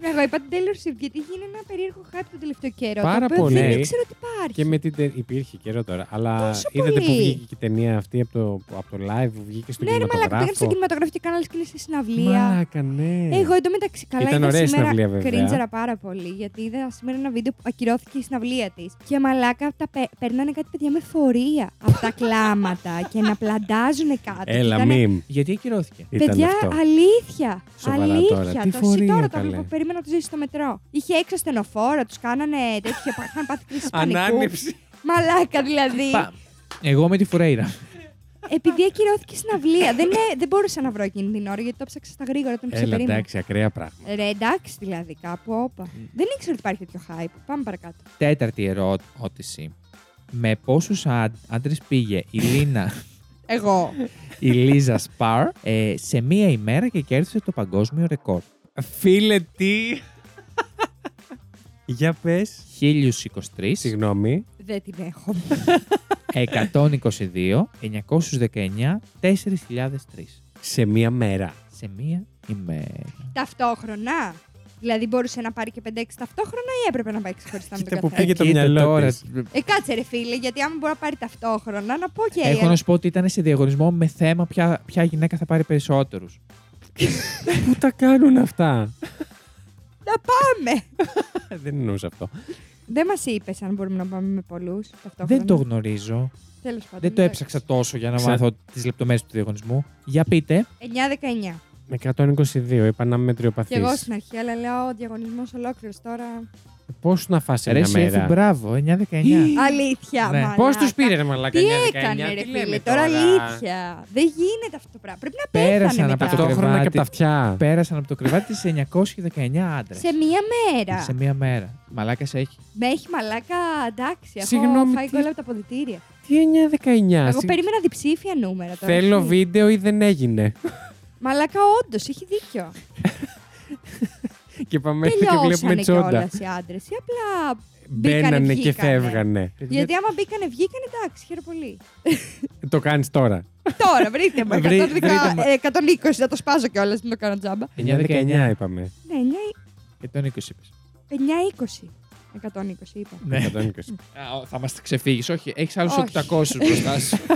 Εγώ είπα την Taylor Swift γιατί γίνει ένα περίεργο hype τον τελευταίο καιρό. Πάρα το οποίο πολύ. Δεν ήξερα ότι υπάρχει. Και με την. τε- Υπήρχε καιρό τώρα. Αλλά Τόσο είδατε που πολύ. βγήκε και η ταινία αυτή από το, από το live, που βγήκε στο Ναι, ρε Μαλάκα, πήγαν κινηματογράφο. στον κινηματογράφο και κάνανε σκηνή στη συναυλία. Μαλάκα, ναι. Εγώ εντωμεταξύ καλά Ήταν είδα ωραία η σήμερα συναυλία, βέβαια. κρίντζαρα πάρα πολύ γιατί είδα σήμερα ένα βίντεο που ακυρώθηκε η συναυλία της. Και μαλάκα τα πε- παίρνανε κάτι παιδιά με φορεία από τα κλάματα και να πλαντάζουν κάτω. Και Έλα, ήτανε- μιμ. Γιατί ακυρώθηκε; Ήταν Παιδιά, αυτό. αλήθεια. Σοβαρά αλήθεια. τώρα. Τι το φορεία, τώρα το καλέ. βλέπω, περίμενα να το ζήσει στο μετρό. Είχε έξω ασθενοφόρο, τους κάνανε τέτοια. είχαν πάθει κρίση πανικού. Ανάνυψη. Μαλάκα δηλαδή. Πα- Εγώ με τη Φουρέιρα. Επειδή ακυρώθηκε η συναυλία. δεν, ε, δεν μπορούσα να βρω εκείνη την ώρα γιατί το ψάξα στα γρήγορα όταν Έλα, ξεπερίμενα. εντάξει, ακραία πράγματα. Ρε, εντάξει δηλαδή, κάπου όπα. Δεν ήξερα ότι υπάρχει τέτοιο hype. Πάμε παρακάτω. Τέταρτη ερώτηση. Με πόσους άντρες πήγε η Λίνα, Εγώ. η Λίζα Σπαρ, ε, σε μία ημέρα και κέρδισε το παγκόσμιο ρεκόρ; Φίλε, τι; Για πες. 1023, Συγγνώμη. δεν την έχω. 122, 919, 4003. Σε μία μέρα. Σε μία ημέρα. Ταυτόχρονα. Δηλαδή μπορούσε να πάρει και 5-6 ταυτόχρονα ή έπρεπε να πάει ξεχωριστά με Κοίτα τον που καθένα. πήγε το Κοίτα μυαλό τώρα, της. Ε, κάτσε ρε φίλε, γιατί άμα μπορεί να πάρει ταυτόχρονα, να πω και. Έχω να σου πω ότι ήταν σε διαγωνισμό με θέμα ποια, ποια γυναίκα θα πάρει περισσότερους. Πού τα κάνουν αυτά; Να πάμε! Δεν εννοούσα αυτό. Δεν μας είπες αν μπορούμε να πάμε με πολλούς ταυτόχρονα. Δεν το γνωρίζω. Τέλος πάντων. Δεν το έψαξα τόσο για να Ξα- μάθω τις λεπτομέρειες του διαγωνισμού. Για πείτε. 9-19. Με 122, είπα να είμαι Και μετριοπαθής. εγώ στην αρχή, αλλά λέω ο διαγωνισμός ολόκληρος τώρα. Πώς να φας σε Ρε μια Σέφη, μέρα; μπράβο, 9-19. Αλήθεια, Ναι. μαλάκα. Πώς τους πήρε ρε μαλάκα Τι 9-19, έκανε, ρε τι φίλε, λέμε τώρα αλήθεια. Δεν γίνεται αυτό το πράγμα. Πρέπει να Πέρασαν πέθανε από μετά. το Ταυτόχρονα και κρεβάτι. από τα αυτιά. Πέρασαν από το κρεβάτι σε 919 άντρες. Σε μία μέρα. Σε μία μέρα. Μαλάκας έχει. Με έχει μαλάκα, εντάξει. Έχω Συγγνώμη, φάει τι- κόλλα από τα αποδητήρια. Τι 9-19. Εγώ συ- περίμενα διψήφια νούμερα τώρα. Θέλω εσύ. βίντεο ή δεν έγινε; Μαλάκα, όντως, έχει δίκιο. και πάμε και βλέπουμε Τελειώσανε τσόντα. κιόλας οι άντρες. Ή απλά. μπήκανε, Μπαίνανε και βγήκανε. φεύγανε. Γιατί άμα μπήκανε, βγήκανε, εντάξει, χαίρομαι πολύ. Το κάνεις τώρα. Τώρα, βρείτε με. Βρει- 110, βρείτε με. ε, 120, θα το σπάζω κιόλας, μην το κάνω τζάμπα. 9-19 είπαμε. Ναι, 9 Και τον 20 είπες. 9-20. 120 είπα. Ναι. 120. Α, ο, Θα μας ξεφύγεις. Όχι, έχεις άλλους Όχι. 800 μπροστά σου.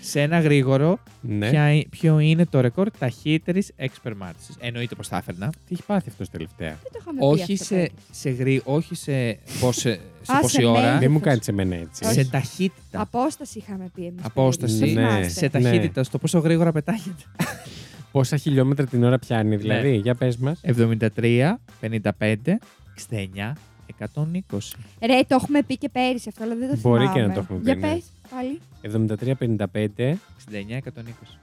σε ένα γρήγορο, Ναι. ποια, ποιο είναι το ρεκόρ ταχύτερης εξπερμάτιση. Εννοείται πως θα έφερνα. Τι έχει πάθει αυτός τελευταία; Δεν το είχαμε πει Όχι αυτό σε, πέρυσι. σε, γρή, όχι σε, πώς- σε, σε Α, πόση σε ώρα. μέγεθος. Δεν μου κάνεις εμένα έτσι. Σε ταχύτητα. Απόσταση είχαμε πει εμείς. Απόσταση. πέρυσι. Ναι. Θυμάστε. Σε ταχύτητα, στο πόσο γρήγορα πετάγεται. Πόσα χιλιόμετρα την ώρα πιάνει, δηλαδή. Ναι. Για πες μας. 73, 55, 69, 120. Ρε, το έχουμε πει και πέρυσι αυτό, αλλά δεν το Μπορεί θυμάμαι. και να το έχουμε πει, Για ναι. πες, πάλι. 73-55. 69, 120.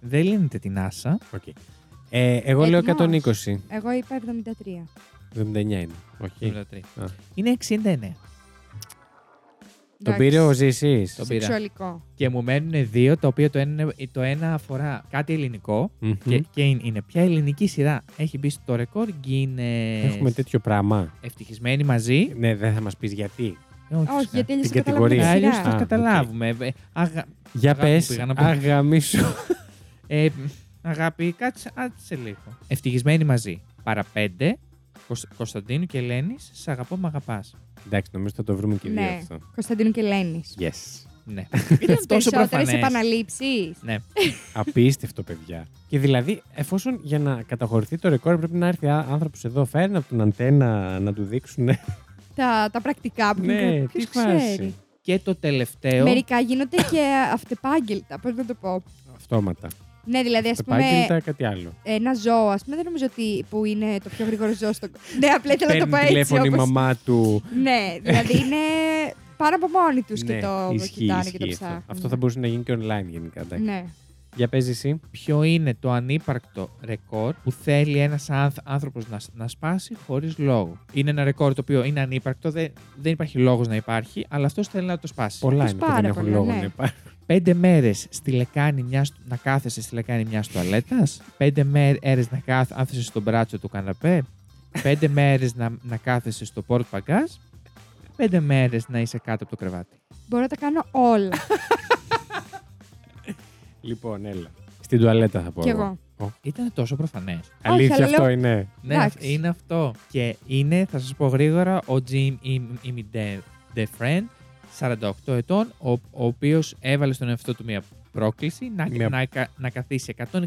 Δεν λύνεται την άσα. Οκ. Ε, εγώ λέω Έτοιμος. 120. Εγώ είπα 73. 79 είναι. Όχι. 73. Α. Είναι 69. Τον πήρε ο Ζήση. Τον πήρα. Σεξουαλικό. Και μου μένουν δύο, τα οποία το ένα, είναι- το ένα αφορά κάτι ελληνικό και, και είναι, είναι ποια ελληνική σειρά έχει μπει στο ρεκόρ Guinness. Έχουμε τέτοιο πράγμα. Ευτυχισμένοι μαζί. Ναι, δεν θα μας πεις γιατί. Ε, Όχι, φυσικά. γιατί αλλιώς Την θα καταλάβουμε κατηγορία. τη Αλλιώ σειρά. θα Α, καταλάβουμε. Ε, Αγα... Για Αγάπη πες, που πήγα να πω. αγαμίσου. Ε, αγάπη, κάτσε, άτσε λίγο. Ευτυχισμένοι μαζί. Παραπέντε. Κωσ- Κωνσταντίνου και Ελένη, σ' αγαπώ, μ' αγαπάς. Εντάξει, νομίζω θα το βρούμε και οι δύο Ναι, αυτό. Κωνσταντίνου και Λένης. Yes. Ναι. Ήταν τόσο περισσότερες προφανές. επαναλήψεις. ναι. Απίστευτο, παιδιά. Και δηλαδή, εφόσον για να καταχωρηθεί το ρεκόρ πρέπει να έρθει άνθρωπος εδώ, φέρνει από τον αντένα να του δείξουν. Τα, τα πρακτικά που ναι, ναι, τι ποιος φάση. ξέρει. Και το τελευταίο. Μερικά γίνονται και αυτεπάγγελτα, πώς να το πω. Αυτόματα. Ναι, δηλαδή, ας πούμε, Επάγγελτα, κάτι άλλο. ένα ζώο, ας πούμε, δεν νομίζω ότι που είναι το πιο γρήγορο ζώο στον κόσμο. ναι, απλά ήθελα να το Παίρνει πω έτσι. τηλέφωνο η όπως- μαμά του. Ναι, δηλαδή είναι πάνω από μόνοι τους και Ναι, το ισχύει, κοιτάνε και το ισχύει αυτό. ψάχνουν. Αυτό θα μπορούσε να γίνει και online γενικά. εντάξει. Ναι. Για παίζει εσύ. Ποιο είναι το ανύπαρκτο ρεκόρ που θέλει ένας άνθρωπος να, να σπάσει χωρίς λόγο; Είναι ένα ρεκόρ το οποίο είναι ανύπαρκτο, δεν, δεν υπάρχει λόγος να υπάρχει, αλλά αυτός θέλει να το σπάσει. Πολλά Τους είναι που δεν πάρα έχουν πολλά, λόγο ναι. να υπάρχουν. Πέντε μέρες στη λεκάνη μιας, να κάθεσαι στη λεκάνη μιας τουαλέτας; Πέντε μέρε να κάθεσαι στο μπράτσο του καναπέ; Πέντε μέρες να, να κάθεσαι στο πόρτ παγκάζ. Πέντε μέρες να είσαι κάτω από το κρεβάτι; Μπορώ να τα κάνω όλα. Λοιπόν, έλα. Στην τουαλέτα θα πω. Κι εγώ. Ήταν τόσο προφανές. Αλήθεια αλλά αυτό λέω- είναι. Ναι, Εντάξει. είναι αυτό. Και είναι, θα σας πω γρήγορα, ο Jim Imidefren, 48 ετών, ο, ο οποίος έβαλε στον εαυτό του μια πρόκληση να, Μια- να, κα- να καθίσει 165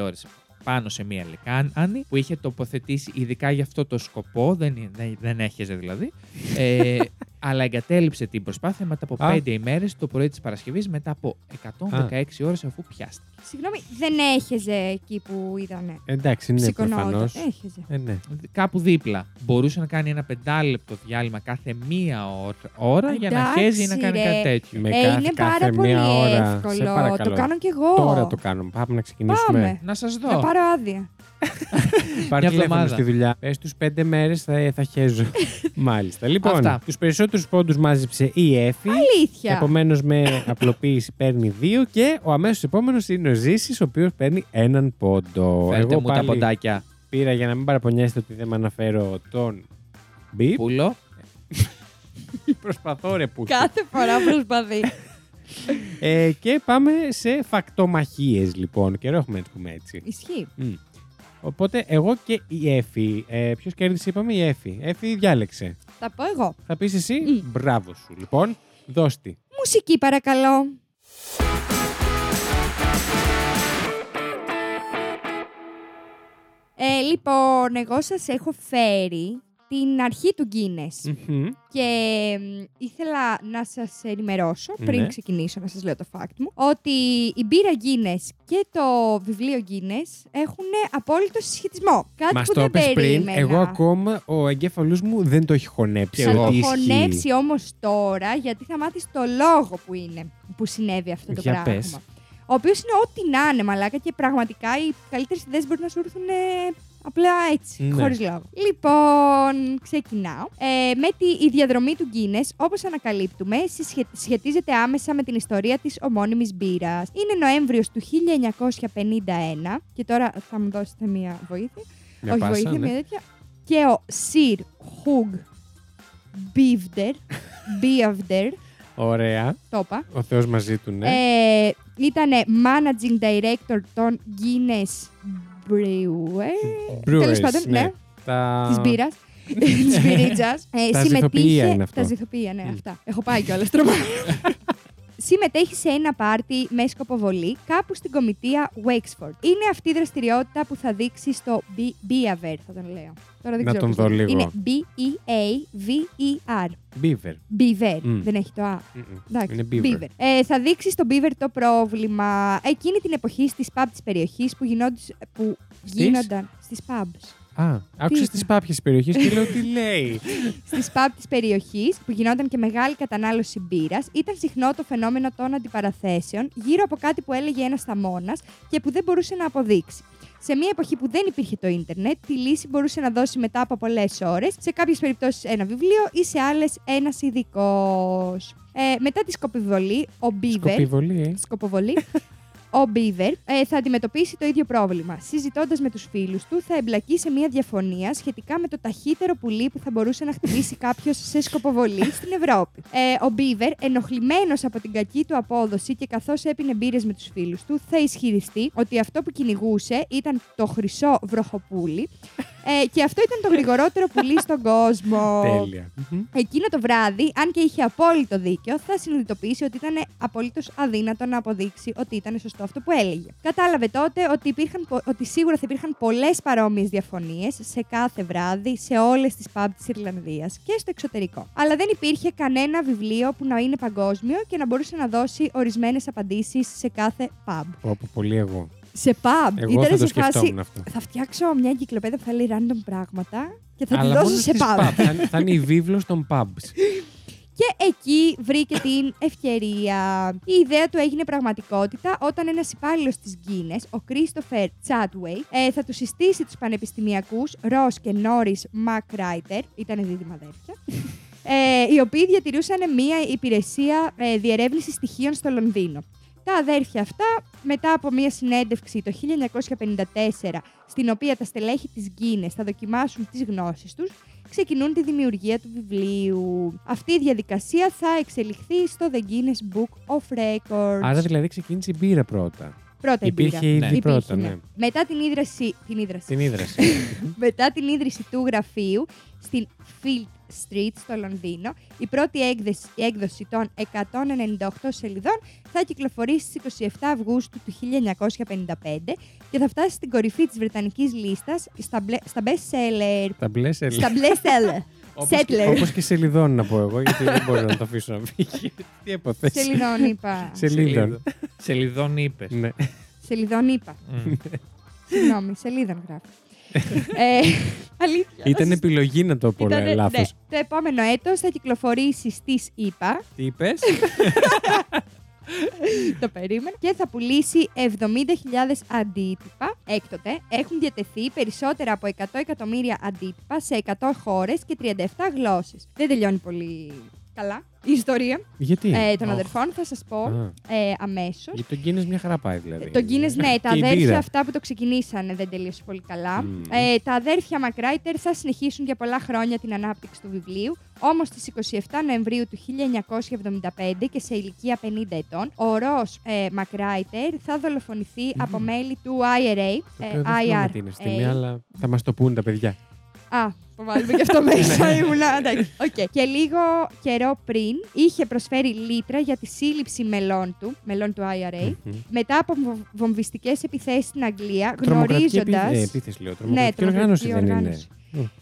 ώρες πάνω σε μία λεκάνη που είχε τοποθετήσει ειδικά για αυτό το σκοπό, δεν, δεν, δεν έχεζε δηλαδή, ε, αλλά εγκατέλειψε την προσπάθεια μετά από Α. 5 ημέρες το πρωί της Παρασκευής μετά από 116 ώρες αφού πιάστηκε. Συγγνώμη, δεν έχεζε εκεί που ήταν. Εντάξει, ναι, Σηκωνόταν. προφανώς. Έχεζε. Ε, ναι. κάπου δίπλα. Μπορούσε να κάνει ένα πεντάλεπτο διάλειμμα κάθε μία ώρα, ώρα για να Εντάξει, χέζει ή να κάνει ρε. κάτι τέτοιο. Με ε, κάθε- είναι κάθε πάρα πολύ μία ώρα. Σε εύκολο. παρακαλώ. Το κάνω κι εγώ. Τώρα το κάνουμε. Πάμε να ξεκινήσουμε. Πάμε. Να σας Να δω. πάρω άδεια. Πάρει Μια τηλέφωνο εβδομάδα. στη δουλειά. Πες τους πέντε μέρες θα, θα χέζω. Μάλιστα. Λοιπόν, Αυτά. τους περισσότερους πόντου μάζεψε η Εφη. Αλήθεια. Επομένως, με απλοποίηση παίρνει δύο και ο αμέσως επόμενος είναι ο Ζήσης, ο οποίος παίρνει έναν πόντο. Φέρτε Εγώ μου τα πάλι ποντάκια. πήρα για να μην παραπονιέστε ότι δεν με αναφέρω τον Μπιπ. Πούλο. Προσπαθώ ρε που. Κάθε φορά προσπαθεί. ε, και πάμε σε φακτομαχίες λοιπόν. Καιρό έχουμε να το πούμε έτσι. Ισχύει. Μμ. Οπότε εγώ και η Εφη. Ε, Ποιος κέρδισε, είπαμε, η Εφη. Εφη διάλεξε. Θα πω εγώ. Θα πεις εσύ, Μμ. μπράβο σου. Λοιπόν, δώστη. Μουσική παρακαλώ. Ε, λοιπόν, εγώ σας έχω φέρει την αρχή του Guinness Μμμ. και μ, ήθελα να σας ενημερώσω πριν Ναι. ξεκινήσω να σας λέω το fact μου ότι η μπύρα Guinness και το βιβλίο Guinness έχουν απόλυτο συσχετισμό. Κάτι Μας που το δεν έπες πριν. περίμενα. Εγώ ακόμα ο εγκέφαλός μου δεν το έχει χωνέψει. Και εγώ. Θα ότι το ισχύει. χωνέψει όμως τώρα, γιατί θα μάθεις το λόγο που είναι που συνέβη αυτό το Για πράγμα. πες. Ο οποίος είναι ό,τι να είναι, μαλάκα, και πραγματικά οι καλύτερες ιδέες μπορεί να σου έρθουν ε, απλά έτσι, Ναι. χωρίς λόγο. Λοιπόν, ξεκινάω. Ε, με τη η διαδρομή του Guinness, όπως ανακαλύπτουμε, συσχε- σχετίζεται άμεσα με την ιστορία της ομώνυμη μπύρας. Είναι Νοέμβριος του 1951, και τώρα θα μου δώσετε μία βοήθεια. Μια Όχι πάσα, βοήθεια, ναι. μία τέτοια. Και ο Sir Hugh Beavder, Beavder, Ωραία. το είπα, Ο Θεός μαζί του, ναι. ε, ήταν managing director των Guinness Brewer. Brewers, Τέλος πάντων, ναι. ναι, Τα... της μπύρας. Της μπυρίτσας. Ε, Τα συμμετείχε- ζυθοποιία είναι αυτό. Τα ζυθοποιία, ναι, Μμ. αυτά. Έχω πάει κιόλας τρομά. συμμετέχει σε ένα πάρτι με σκοποβολή κάπου στην κομιτεία Wexford. Είναι αυτή η δραστηριότητα που θα δείξει στο B- Beaver, θα τον λέω. Τώρα δεν Να ξέρω τον πώς δω λέγεται. λίγο. Είναι B-E-A-V-E-R. Beaver. Beaver. Μμ. Δεν έχει το A. Μμμ. Εντάξει, Είναι Beaver. Ε, θα δείξει στον Beaver το πρόβλημα. Εκείνη την εποχή στις pub της περιοχής που, γινόντουσ- που Στις; γίνονταν στις pubs. Α, άκουσες ήταν; τις πάπιες περιοχέ και λέω τι λέει; Στις pub της περιοχής που γινόταν και μεγάλη κατανάλωση μπύρας ήταν συχνό το φαινόμενο των αντιπαραθέσεων γύρω από κάτι που έλεγε ένας θαμώνας και που δεν μπορούσε να αποδείξει. Σε μια εποχή που δεν υπήρχε το ίντερνετ, τη λύση μπορούσε να δώσει μετά από πολλές ώρες, σε κάποιες περιπτώσεις ένα βιβλίο ή σε άλλες ένας ειδικός. Ε, μετά τη σκοπιβολή, ο Μπίβερ. Σκοπιβολή, ε. σκοποβολή. Ο Μπίβερ ε, θα αντιμετωπίσει το ίδιο πρόβλημα. Συζητώντας με τους φίλους του, θα εμπλακεί σε μια διαφωνία σχετικά με το ταχύτερο πουλί που θα μπορούσε να χτυπήσει κάποιος σε σκοποβολή στην Ευρώπη. Ε, ο Μπίβερ, ενοχλημένος από την κακή του απόδοση και καθώς έπινε μπύρες με τους φίλους του, θα ισχυριστεί ότι αυτό που κυνηγούσε ήταν το χρυσό βροχοπούλι ε, και αυτό ήταν το γρηγορότερο πουλί στον κόσμο. Τέλεια. Μμμ. Εκείνο το βράδυ, αν και είχε απόλυτο δίκιο, θα συνειδητοποιήσει ότι ήταν απολύτως αδύνατο να αποδείξει ότι ήταν σωστό αυτό που έλεγε. Κατάλαβε τότε ότι, υπήρχαν, πο- ότι σίγουρα θα υπήρχαν πολλές παρόμοιες διαφωνίες σε κάθε βράδυ, σε όλες τις pub της Ιρλανδίας και στο εξωτερικό. Αλλά δεν υπήρχε κανένα βιβλίο που να είναι παγκόσμιο και να μπορούσε να δώσει ορισμένες απαντήσεις σε κάθε pub. Πω, πω, πολύ εγώ. Σε pub Εγώ ήταν θα το σε φάση. σκεφτόμουν αυτό. Θα φτιάξω μια εγκυκλοπαίδα που θα λέει random πράγματα και θα τη Αλλά δώσω μόνο σε στις pub. pub. Θα, είναι- θα είναι η βίβλος των pubs. Και εκεί βρήκε την ευκαιρία. Η ιδέα του έγινε πραγματικότητα όταν ένας υπάλληλος της Guinness, ο Christopher Chatway, ε, θα του συστήσει τους πανεπιστημιακούς Ross και Norris McWriter, ήταν δίδυμα αδέρφια, ε, οι οποίοι διατηρούσαν μία υπηρεσία ε, διερεύνησης στοιχείων στο Λονδίνο. Τα αδέρφια αυτά, μετά από μία συνέντευξη το 1954, στην οποία τα στελέχη της Guinness θα δοκιμάσουν τις γνώσεις τους, ξεκινούν τη δημιουργία του βιβλίου. Αυτή η διαδικασία θα εξελιχθεί στο The Guinness Book of Records. Άρα δηλαδή ξεκίνησε η μπύρα πρώτα. πρώτα η Υπήρχε μπύρα. ήδη Ναι. πρώτα, Υπήρχε, ναι. Μετά την ίδρυση, την ίδρυση, Την ίδρυση. μετά την ίδρυση του γραφείου στην Field Street στο Λονδίνο, η πρώτη έκδοση, η έκδοση των 198 σελιδών θα κυκλοφορήσει στις 27 Αυγούστου του 1955 και θα φτάσει στην κορυφή της Βρετανικής λίστας στα, μπλε- στα best seller. Τα μπλε σελίδε. στα best seller. Settler. Όπως και σελιδών να πω εγώ, γιατί δεν μπορώ να το αφήσω να φύγει. Τι έπαθες; Σελιδών είπα. Σελίδων. Σελιδών είπες. Ναι. Σελιδών είπα. Συγγνώμη, σελίδων γράφει. Ε, αλήθεια. Ήταν επιλογή να το πω Ήτανε- λάθος. ναι. Το επόμενο έτος θα κυκλοφορήσει στις ΗΠΑ, Τι είπες; το περίμενα, και θα πουλήσει 70.000 αντίτυπα. Έκτοτε έχουν διατεθεί περισσότερα από 100 εκατομμύρια αντίτυπα σε 100 χώρες και 37 γλώσσες. Δεν τελειώνει πολύ καλά η ιστορία Γιατί; ε, των Οχ. αδερφών, θα σας πω Α, ε, αμέσως. Γιατί τον Guinness μια χαρά πάει δηλαδή. Το Guinness, ναι, τα Και η αδέρφια μπύρα. αυτά που το ξεκινήσανε δεν τελείωσε πολύ καλά. Μμμ. Ε, τα αδέρφια McWhirter θα συνεχίσουν για πολλά χρόνια την ανάπτυξη του βιβλίου, όμως στις 27 Νοεμβρίου του 1975 και σε ηλικία 50 ετών, ο Ρος ε, McWhirter θα δολοφονηθεί από μέλη του IRA. Το ε, οποίο δεν θυμάμαι IRA. τι είναι αυτή τη στιγμή, αλλά θα μας το πούν τα παιδιά. Α, το βάλουμε και αυτό μέσα. Ήμουνα. εντάξει. Οκ. Και λίγο καιρό πριν είχε προσφέρει λίτρα για τη σύλληψη μελών του, μελών του IRA, Μμμ. μετά από βομβιστικές επιθέσεις στην Αγγλία, Τρομοκρατική γνωρίζοντα. επί- ε, επίθεση, λέω. Ναι, Τρομοκρατική οργάνωση τρομοκρατική δεν είναι. οργάνωση.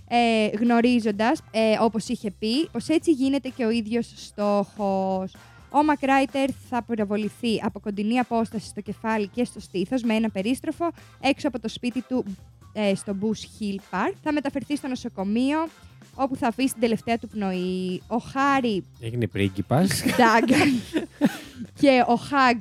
Ε, γνωρίζοντας, ε, όπως είχε πει, πως έτσι γίνεται και ο ίδιος στόχος. Ο Μακράιτερ θα προβοληθεί από κοντινή απόσταση στο κεφάλι και στο στήθος με ένα περίστροφο έξω από το σπίτι του ε, στο Bush Hill Park. Θα μεταφερθεί στο νοσοκομείο όπου θα αφήσει την τελευταία του πνοή. Ο Χάρι Έγινε πρίγκιπας. Ντάγκαν και ο Χαγ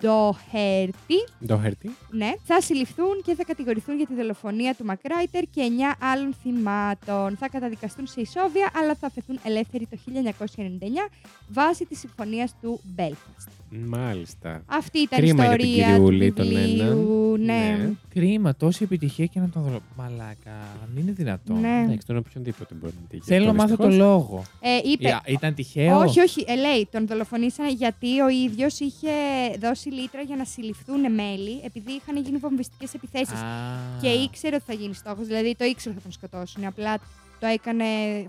Ντοχέρτη Το χέρτι. ναι, θα συλληφθούν και θα κατηγορηθούν για τη δολοφονία του Μακράιτερ και 9 άλλων θυμάτων. Θα καταδικαστούν σε ισόβια, αλλά θα αφαιθούν ελεύθεροι το 1999 βάσει της συμφωνίας του Belfast. Μάλιστα. Αυτή ήταν Κρίμα η για την ιστορία του κυριούλη τον βιβλίου. Ναι. Ναι. Κρίμα, τόση επιτυχία και να τον δω. Μαλάκα, αν είναι δυνατόν. Ναι. Εντάξει, τον οποιονδήποτε μπορεί να τύχει. Θέλω να αυτό, μάθω το δυστυχώς. λόγο. Ε, είπε, Ή- Ήταν τυχαίο; όχι, όχι, ε, λέει, τον δολοφονήσανε γιατί ο ίδιος είχε δώσει λίτρα για να συλληφθούν μέλη επειδή είχαν γίνει βομβιστικές επιθέσεις. Α. Και ήξερε ότι θα γίνει στόχος, δηλαδή το ήξερε ότι θα τον σκοτώσουν. Απλά το έκανε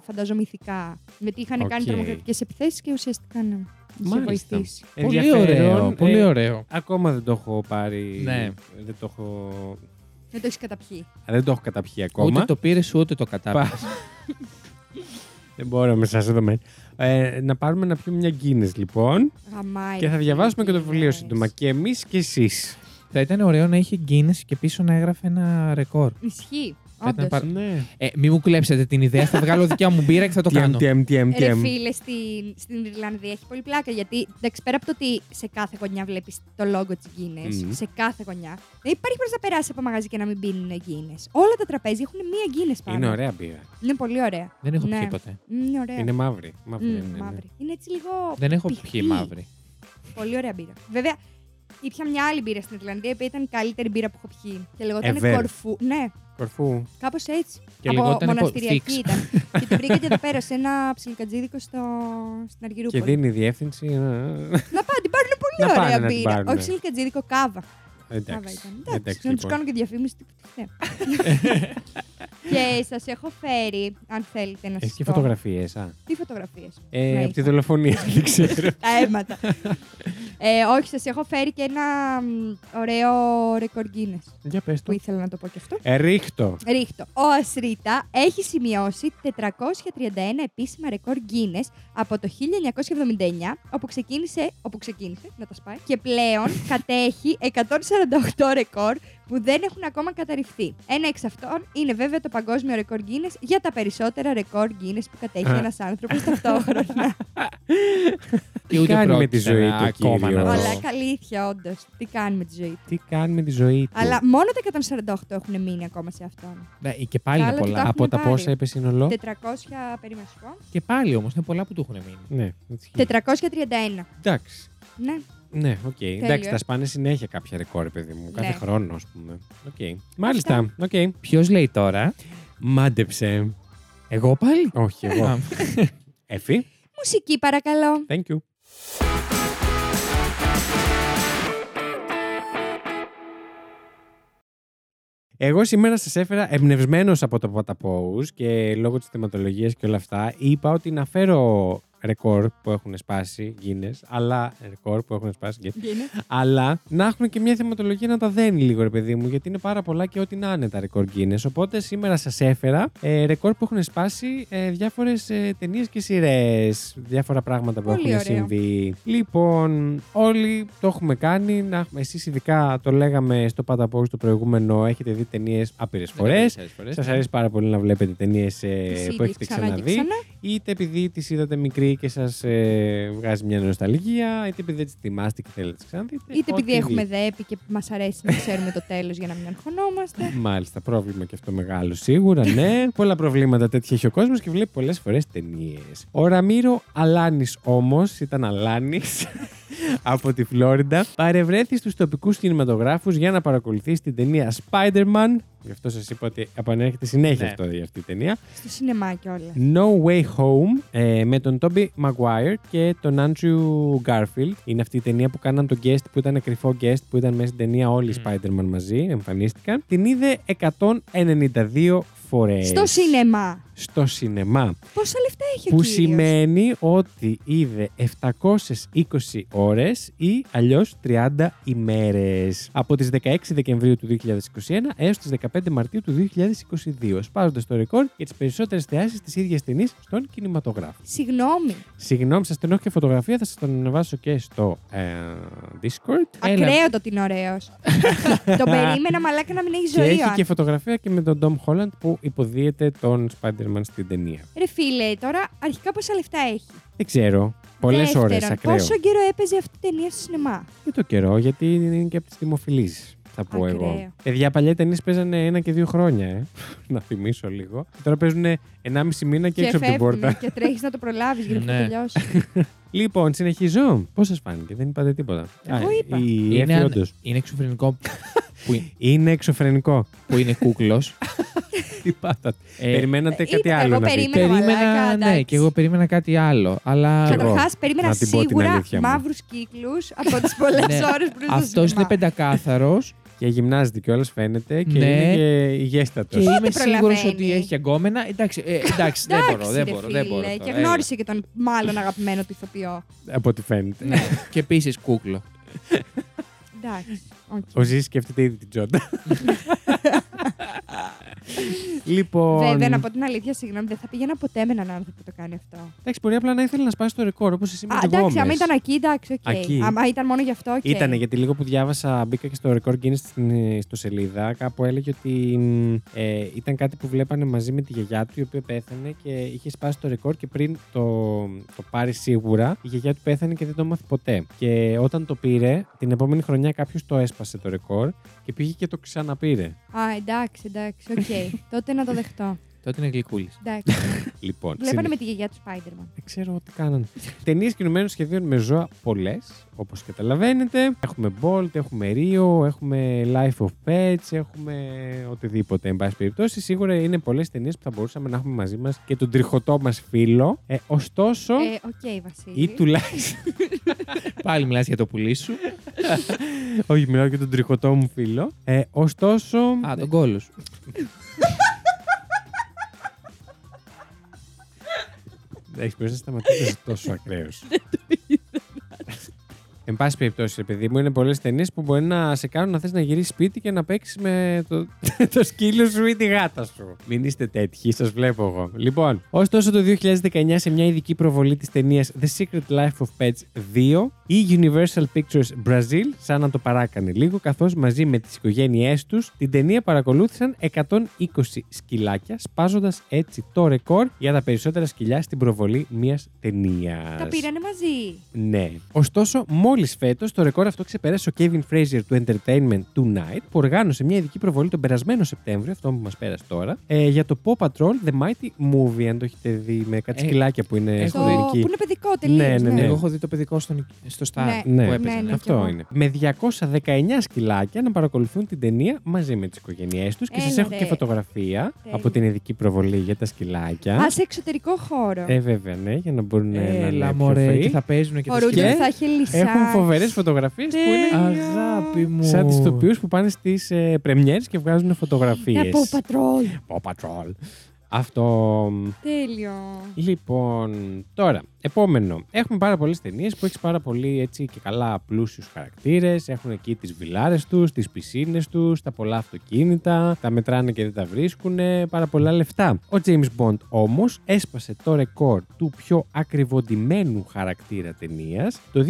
φανταζομηθικά. Γιατί είχαν κάνει Οκ. τρομοκρατικές επιθέσεις και ουσιαστικά ναι. Είχε Μάλιστα. βοηθήσει. Πολύ Ενδιαφέρον. ωραίο. Πολύ Ε, ωραίο. Ακόμα δεν το έχω πάρει. Ναι. Δεν το έχω, Δεν το έχεις καταπιεί. δεν το έχω καταπιεί ακόμα. Ούτε το πήρες ούτε το Πα- κατάπιε. δεν μπορώ με σας εδώ μέσα. Ε, να πάρουμε να πιούμε μια Guinness λοιπόν Γαμάει. και θα ρε, διαβάσουμε και το βιβλίο Guinness. σύντομα. Και εμείς και εσείς. Θα ήταν ωραίο να είχε Guinness και πίσω να έγραφε ένα ρεκόρ. Ισχύει. Θα ήταν Όντως. πάρα- Ναι. Ε, μην μου κλέψετε την ιδέα, θα βγάλω δικιά μου μπύρα και θα το TM, κάνω. TM, TM, Ρε TM. φίλε, στην, στην Ιρλανδία έχει πολύ πλάκα γιατί εντάξει, πέρα από το ότι σε κάθε γωνιά βλέπεις το logo της Guinness, Μμμ. σε κάθε γωνιά, δεν υπάρχει πώ να περάσει από μαγαζί και να μην πίνουν Guinness. Όλα τα τραπέζια έχουν μία Guinness πάνω. Είναι ωραία μπύρα. Είναι πολύ ωραία. Δεν έχω Ναι. πιει ποτέ. Μμ, Είναι ωραία. Είναι μαύρη. Μαύρη, Μμ, είναι, ναι. μαύρη. Είναι έτσι λίγο. Δεν έχω πηχτή. πιει μαύρη. Πολύ ωραία μπύρα. Βέβαια, ήπια μια άλλη μπύρα στην Ιρλανδία που ήταν η καλύτερη μπύρα που έχω πιει. Και λεγόταν Ever. Κορφού. Ναι, Κορφού. κάπως έτσι. Και από λεγότανε μοναστηριακή Fix. ήταν. και την βρήκα και εδώ πέρα σε ένα ψιλικατζίδικο στο... στην Και Αργυρούπολη. δίνει διεύθυνση. ε, Να πάνε, την πάρουν πολύ Να πάνε ωραία να την μπύρα. πάρουνε. Όχι ψιλικατζίδικο, κάβα. Κάβα Εντάξει. ήταν. Εντάξει, Εντάξει, να τους λοιπόν. κάνω και διαφήμιση. τι- ναι. και σας έχω φέρει, αν θέλετε να Έχει σας και πω. φωτογραφίες, α. Τι φωτογραφίες; Ε, από τη δολοφονία, δεν ξέρω. Τα αίματα. ε, όχι, σας έχω φέρει και ένα μ, ωραίο ρεκόρ Guinness Για πες που το. ήθελα να το πω και αυτό. Ε, ρίχτω. Ρίχτω. Ο Ασρίτα έχει σημειώσει 431 επίσημα ρεκόρ Guinness από το 1979, όπου ξεκίνησε, όπου ξεκίνησε να τα σπάει, και πλέον κατέχει 148 ρεκόρ που δεν έχουν ακόμα καταρριφθεί. Ένα εξ αυτών είναι βέβαια το παγκόσμιο ρεκόρ Guinness για τα περισσότερα ρεκόρ Guinness που κατέχει Α. ένας άνθρωπος ταυτόχρονα. Και ούτε κάνει με τη πρόκειται ζωή να- του, ακόμα κύριο; να δω. Αλλά αλήθεια, όντως. Τι κάνει με τη ζωή του. Τι κάνει με τη ζωή του. Αλλά μόνο τα 148 έχουν μείνει ακόμα σε αυτόν. Ναι, και πάλι Τα είναι άλλα πολλά. κοιτάξτε. Από τα πάρει. πόσα είπες σύνολο. 400 περίμενα σου πω. Και πάλι όμως είναι πολλά που του έχουν μείνει. Ναι, έτσι. 431. Εντάξει. Ναι. Ναι, οκ. Εντάξει, ε. τα σπάνε συνέχεια κάποια ρεκόρ, παιδί μου. Κάθε Ναι. χρόνο, ας πούμε. Οκ. Μάλιστα. Οκ. Ποιος λέει τώρα, Μάντεψε. Εγώ πάλι; Όχι, εγώ. Α, Έφη. Μουσική παρακαλώ. Thank you. Εγώ σήμερα σας έφερα εμπνευσμένος από το Παταπόους και λόγω της θεματολογίας και όλα αυτά είπα ότι να φέρω ρεκόρ που έχουν σπάσει Guinness, αλλά ρεκόρ που έχουν σπάσει Guinness, αλλά να έχουν και μια θεματολογία να τα δένει λίγο, ρε παιδί μου, γιατί είναι πάρα πολλά και ό,τι να είναι τα ρεκόρ Guinness. Οπότε σήμερα σας έφερα ε, ρεκόρ που έχουν σπάσει ε, διάφορες ε, ταινίες και σειρές. Διάφορα πράγματα που Πολύ έχουν ωραίο. συμβεί. Λοιπόν, όλοι το έχουμε κάνει. Να, εσείς ειδικά το λέγαμε στο Πάντα Post το προηγούμενο, έχετε δει ταινίες άπειρες φορές. Περισσότερες φορές. Σας αρέσει πάρα πολύ να βλέπετε ταινίες Τις που ίδιες έχετε ξανά και ξαναδεί. ξανά. Είτε επειδή τις είδατε μικρή και σας ε, βγάζει μια νοσταλγία, είτε επειδή δεν τις θυμάστε και θέλετε να τις ξαναδείτε. Είτε επειδή ό,τι έχουμε δείτε. δέπει και μας αρέσει να ξέρουμε το τέλος για να μην αγχωνόμαστε. Μάλιστα, πρόβλημα και αυτό μεγάλο σίγουρα, ναι. Πολλά προβλήματα τέτοια έχει ο κόσμος και βλέπει πολλές φορές ταινίες. Ο Ραμύρο Αλάνης όμως, ήταν Αλάνης από τη Φλόριντα, παρευρέθη στους τοπικούς κινηματογράφους για να παρακολουθήσει την ταινία Spider-Man. Γι' αυτό σας είπα ότι επανέρχεται συνέχεια Ναι. αυτό για αυτή η ταινία. Στο σινεμά κιόλας. No Way Home ε, με τον Toby Maguire και τον Andrew Garfield. Είναι αυτή η ταινία που κάναν τον guest που ήταν κρυφό guest που ήταν μέσα στην ταινία όλοι οι Μμ. Spider-Man μαζί, εμφανίστηκαν. Την είδε 192 φορές. Στο σινεμά. Στο σινεμά. Πόσα λεφτά έχει ο Που κύριος; σημαίνει ότι είδε 720 ώρες ή αλλιώς 30 ημέρες. Από τις 16 Δεκεμβρίου του 2021 έως τις 15 Μαρτίου του 2022. Σπάζοντας το ρεκόρ για τις περισσότερες θεάσεις της ίδιας ταινής στον κινηματογράφο. Συγγνώμη. Συγγνώμη, σας την έχω και φωτογραφία, θα σας τον ανεβάσω και στο ε, Discord. Έλα. Ακραίο το ότι είναι ωραίος. Τον περίμενα μαλάκα να μην έχει Και ζωή. έχει ο και φωτογραφία και με τον Tom Holland που υποδίεται τον Spider-Man στην ταινία. Ρε φίλε, τώρα αρχικά πόσα λεφτά έχει; Δεν ξέρω. Πολλές Δεύτερον, ώρες ακραίο. Πόσο καιρό έπαιζε αυτή η ταινία στο σινεμά; Δεν το καιρό, γιατί είναι και από τις δημοφιλεί, θα πω Ακραίο. εγώ. Παιδιά, παλιά ταινίες παίζανε ένα και δύο χρόνια, ε. να θυμίσω λίγο. Και τώρα παίζουν 1,5 μήνα και, έξω από την φεύγουνε πόρτα. Και τρέχεις να το προλάβεις γιατί θα Ναι. τελειώσει. Λοιπόν, συνεχίζω. Πώς σας φάνηκε, δεν είπατε τίποτα. Εγώ είπα. Η Είναι, Εφη, αν- όντως. είναι εξωφρενικό που, είναι- Είναι εξωφρενικό. που είναι κούκλος. Τι πάθατε. Ε, Περιμένατε ε, κάτι είπα, άλλο εγώ να δείτε. περίμενα. περίμενα, μαλάκα, ναι, εντάξει. και εγώ περίμενα κάτι άλλο. Αλλά Κι εγώ. Καταρχά, περίμενα να την πω την σίγουρα αλήθεια μου. μαύρους κύκλους από τις πολλές Ναι. ώρες που είναι στο αυτός είναι σινεμά. πεντακάθαρος Και γυμνάζεται κιόλας, φαίνεται. Και Ναι. είναι και υγιέστατο. Και είμαι προλαβαίνει. σίγουρος ότι έχει γκόμενα. Εντάξει, ε, εντάξει δεν μπορώ, δεν ρε μπορώ. Δεν φίλε, μπορώ Και τώρα, γνώρισε και τον μάλλον αγαπημένο του ηθοποιό. Από ό,τι φαίνεται. έλα. Ναι. Και επίσης κούκλο. Εντάξει. οκ. Ο Ζή σκέφτεται ήδη την τσόντα. λοιπόν. Βέβαια, να πω την αλήθεια, συγγνώμη, δεν θα πήγαινα ποτέ με έναν άνθρωπο που το κάνει αυτό. Εντάξει, μπορεί απλά να ήθελε να σπάσει το ρεκόρ όπως εσύ με Α, τη εντάξει, Γκόμεζ. άμα ήταν εκεί, εντάξει, οκ. Εκεί. Άμα ήταν μόνο γι' αυτό, οκ. Ήτανε, γιατί λίγο που διάβασα, μπήκα και στο Record Guinness στην ιστοσελίδα. Κάπου έλεγε ότι μ, ε, ήταν κάτι που βλέπανε μαζί με τη γιαγιά του, η οποία πέθανε και είχε σπάσει το ρεκόρ και πριν το, το πάρει σίγουρα, η γιαγιά του πέθανε και δεν το μάθει ποτέ. Και όταν το πήρε, την επόμενη χρονιά κάποιος το έσπασε το ρεκόρ και πήγε και το ξαναπήρε. Α, εντάξει, εντάξει, οκ. Τότε να το δεχτώ. Τότε είναι γλυκούλης. Εντάξει. Λοιπόν, Βλέπανε συνε- με τη γιαγιά του Spider-Man. Δεν ξέρω τι κάνανε. Ταινίες κινουμένων σχεδίων με ζώα πολλές, όπως καταλαβαίνετε. Έχουμε Bolt, έχουμε Rio, έχουμε Life of Pets, έχουμε οτιδήποτε. Εν πάση περιπτώσει, σίγουρα είναι πολλές ταινίες που θα μπορούσαμε να έχουμε μαζί μας και τον τριχωτό μας φίλο. Ε, ωστόσο, Ε, οκ, Βασίλη. ή τουλάχιστον. Πάλι μιλάς για το πουλί σου. Όχι, μιλάω για τον τριχωτό μου φίλο. Ε, ωστόσο. Α, τον κώλο σου. Έχεις πρέπει να σταματήσει τόσο ακραίος. Εν πάση περιπτώσει, ρε παιδί μου, είναι πολλέ ταινίε που μπορεί να σε κάνουν να θες να γυρίσεις σπίτι και να παίξεις με το, το σκύλο σου ή τη γάτα σου. Μην είστε τέτοιοι, σας βλέπω εγώ. Λοιπόν, ωστόσο το 2019 σε μια ειδική προβολή της ταινίας The Secret Life of Pets 2, η Universal Pictures Brazil, σαν να το παράκανε λίγο, καθώς μαζί με τις οικογένειές τους την ταινία παρακολούθησαν 120 σκυλάκια, σπάζοντας έτσι το ρεκόρ για τα περισσότερα σκυλιά στην προβολή μιας ταινίας. Τα πήρανε μαζί; Ναι. Ωστόσο, μόλι φέτος το ρεκόρ αυτό ξεπέρασε ο Kevin Fraser του Entertainment Tonight, που οργάνωσε μια ειδική προβολή τον περασμένο Σεπτέμβριο, αυτό που μας πέρασε τώρα, ε, για το Paw Patrol The Mighty Movie, αν το έχετε δει με κάτι Ε, σκυλάκια που είναι έχω στο Το, δει. ελληνική. που είναι παιδικό τελείως. Ναι, ναι, ναι. Εγώ έχω δει το παιδικό στον, στο Star Ναι. που Ναι, έπαιζε. ναι, ναι. αυτό κι εγώ. είναι. Με 219 σκυλάκια να παρακολουθούν την ταινία μαζί με τις οικογένειές τους και σας Έλα, έχω ρε. και φωτογραφία Τέλεια. από την ειδική προβολή για τα σκυλάκια. Α, σε εξωτερικό χώρο. Ε, βέβαια, ναι, για να μπορούν να είναι Έλα, πιο μωρέ, free. και θα παίζουν και ο τα Ρούντι σκυλιά. θα έχει λυσάξει. Έχουν φοβερές φωτογραφίες που είναι. Αγάπη μου. Σαν τις ηθοποιού που πάνε στις ε, πρεμιέρες και βγάζουν φωτογραφίες. Τα Paw Patrol. Paw Patrol. Αυτό. Τέλειο. Λοιπόν, τώρα, επόμενο. Έχουμε πάρα πολλές ταινίες που έχεις πάρα πολύ έτσι και καλά πλούσιους χαρακτήρες. Έχουν εκεί τις βιλάρες τους, τις πισίνες τους, τα πολλά αυτοκίνητα, τα μετράνε και δεν τα βρίσκουν. Πάρα πολλά λεφτά. Ο James Bond όμως έσπασε το ρεκόρ του πιο ακριβοντημένου χαρακτήρα ταινίας το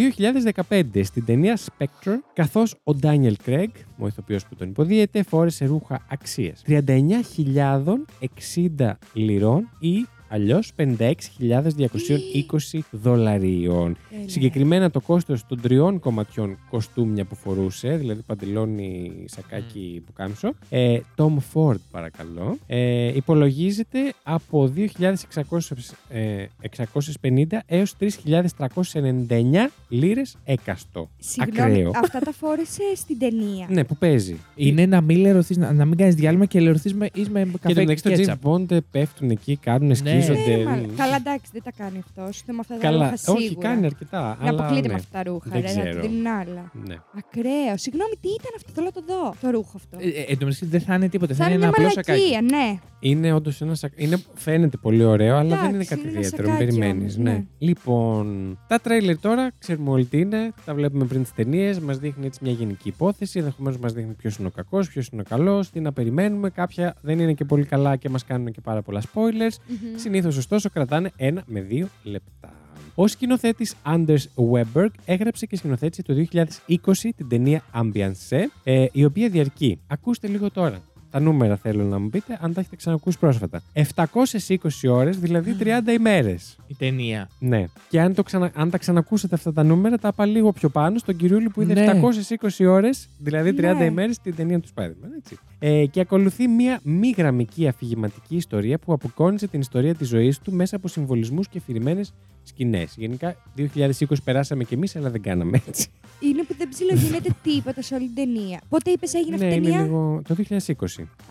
2015 στην ταινία Spectre, καθώς ο Daniel Craig, ο ηθοποιός που τον υποδίεται, φόρεσε ρούχα αξίας 39.060 λιρών ή αλλιώς 56.220 δολαρίων. Τέλεια. Συγκεκριμένα το κόστος των τριών κομματιών κοστούμια που φορούσε, δηλαδή παντελόνι, σακάκι, που κάμισο, ε, Tom Ford παρακαλώ, ε, υπολογίζεται από 2.650 έως 3.399 λίρες έκαστο. Συγγνώμη, Ακραίο. αυτά τα φόρεσε στην ταινία. Ναι, που παίζει. Είναι να μην λερωθείς, να, να μην κάνεις διάλειμμα και λερωθείς με, εις με Και καφέ το και μεταξύ το κέτσαπ. James Bond πέφτουν εκεί, κάνουν, Ναι. Σκίζονται. Ε, μάλλον. Μ. Καλά, εντάξει, δεν τα κάνει αυτός. Στο με αυτά τα Καλά, ρούχα σίγουρα. όχι, κάνει αρκετά. Να αλλά αποκλείται ναι. με αυτά τα ρούχα, Δεν ρε, να ξέρω. του δίνουν άλλα. Ναι. Ακραίο. Συγγνώμη, τι ήταν αυτό, θέλω να το δω. Το ρούχο αυτό. Ε, ε, Εν τω μεταξύ δεν θα είναι τίποτα. Θα, Θα είναι είναι ένα μια απλό σακάκι. μαλακία, ναι. Είναι όντως ένα σακ... είναι... Φαίνεται πολύ ωραίο, αλλά δεν είναι Εντάξει, κάτι είναι ένα ιδιαίτερο. Μην σακάκι περιμένεις. όμως, Ναι. ναι. Λοιπόν, τα τρέιλερ τώρα ξέρουμε όλοι τι είναι. Τα βλέπουμε πριν τις ταινίες. Μας δείχνει έτσι μια γενική υπόθεση. Ενδεχομένως μας δείχνει ποιος είναι ο κακός, ποιος είναι ο καλός, τι να περιμένουμε. Κάποια δεν είναι και πολύ καλά και μας κάνουν και πάρα πολλά spoilers. Μμμ. Συνήθως, ωστόσο, κρατάνε ένα με δύο λεπτά. Ο σκηνοθέτης Anders Weberg έγραψε και σκηνοθέτησε το 2020 την ταινία Ambiance, ε, η οποία διαρκεί. Ακούστε λίγο τώρα. Τα νούμερα θέλω να μου πείτε, αν τα έχετε ξανακούσει πρόσφατα. 720 ώρες, δηλαδή 30 ημέρες. Η ταινία. Ναι. Και αν, το ξανα... αν τα ξανακούσετε αυτά τα νούμερα, τα είπα λίγο πιο πάνω στον κυριούλη που είδε Ναι. 720 ώρες, δηλαδή 30 Ναι. ημέρες στην ταινία του Spider-Man. Έτσι. Ε, και ακολουθεί μία μη γραμμική αφηγηματική ιστορία που αποκόνιζε την ιστορία της ζωής του μέσα από συμβολισμούς και αφηρημένες σκηνές. Γενικά, 2020 περάσαμε κι εμείς, αλλά δεν κάναμε έτσι. Είναι που δεν ψιλογίνεται τίποτα σε όλη την ταινία. Πότε είπες έγινε αυτή ναι, η είναι ταινία; λίγο. Το 2020.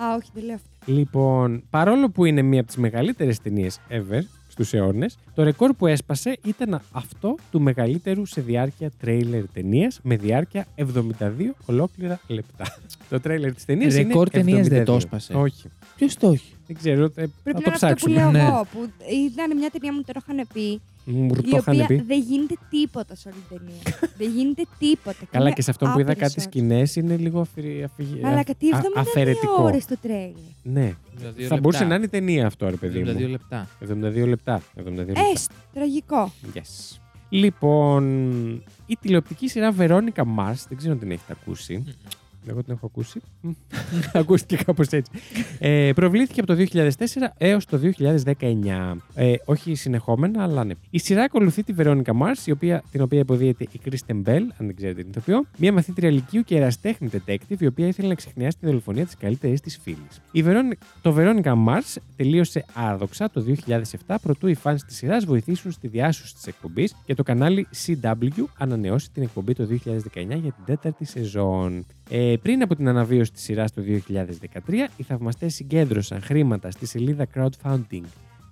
Α, όχι, δεν λέω αυτό. Λοιπόν, παρόλο που είναι μία από τις μεγαλύτερες ταινίες ever στου αιώνες. Το ρεκόρ που έσπασε ήταν αυτό του μεγαλύτερου σε διάρκεια τρέιλερ ταινίας με διάρκεια 72 ολόκληρα λεπτά. το τρέιλερ της ταινίας είναι. Ρεκόρ ταινίας δεν το 72. έσπασε. Όχι. Ποιος το έχει; Δεν ξέρω. ε, Πρέπει θα να το είναι αυτό που ψάξουμε. λέω ναι. εγώ. Που ήταν μια ταινία μου τώρα είχαν πει. Μου η το είχαν οποία πει. δεν γίνεται τίποτα σε όλη την ταινία. δεν γίνεται τίποτα. Καλά, Είναι και σε αυτό που είδα άπειρες κάτι ώρες. σκηνές είναι λίγο αφηρη- αφηγη- Αλλά α- κάτι 72 α- αφαιρετικό. ώρες το τρέιλερ. Ναι. Δηλαδή, Θα μπορούσε να είναι ταινία αυτό, ρε παιδί 72 μου. λεπτά. 72 λεπτά. 72 λεπτά. Έστω. Τραγικό. Yes. Λοιπόν, η τηλεοπτική σειρά Veronica Mars, δεν ξέρω αν την έχετε ακούσει. Εγώ την έχω ακούσει. Ακούστηκε κάπως έτσι. Ε, προβλήθηκε από το 2004 έως το 2019. Ε, όχι συνεχόμενα, αλλά ναι. Η σειρά ακολουθεί τη Veronica Mars, η οποία, την οποία υποδίεται η Kristen Bell, αν δεν ξέρετε την ηθοποιό, μια μαθήτρια λυκείου και εραστέχνη detective, η οποία ήθελε να ξεχνιάσει τη δολοφονία της καλύτερης της φίλης. Η Veronica, το Veronica Mars τελείωσε άδοξα το 2007, προτού οι φans της σειράς βοηθήσουν στη διάσωση της εκπομπής και το κανάλι CW ανανεώσει την εκπομπή το 2019 για την τέταρτη σεζόν. Ε, πριν από την αναβίωση της σειράς το 2013, οι θαυμαστές συγκέντρωσαν χρήματα στη σελίδα crowdfunding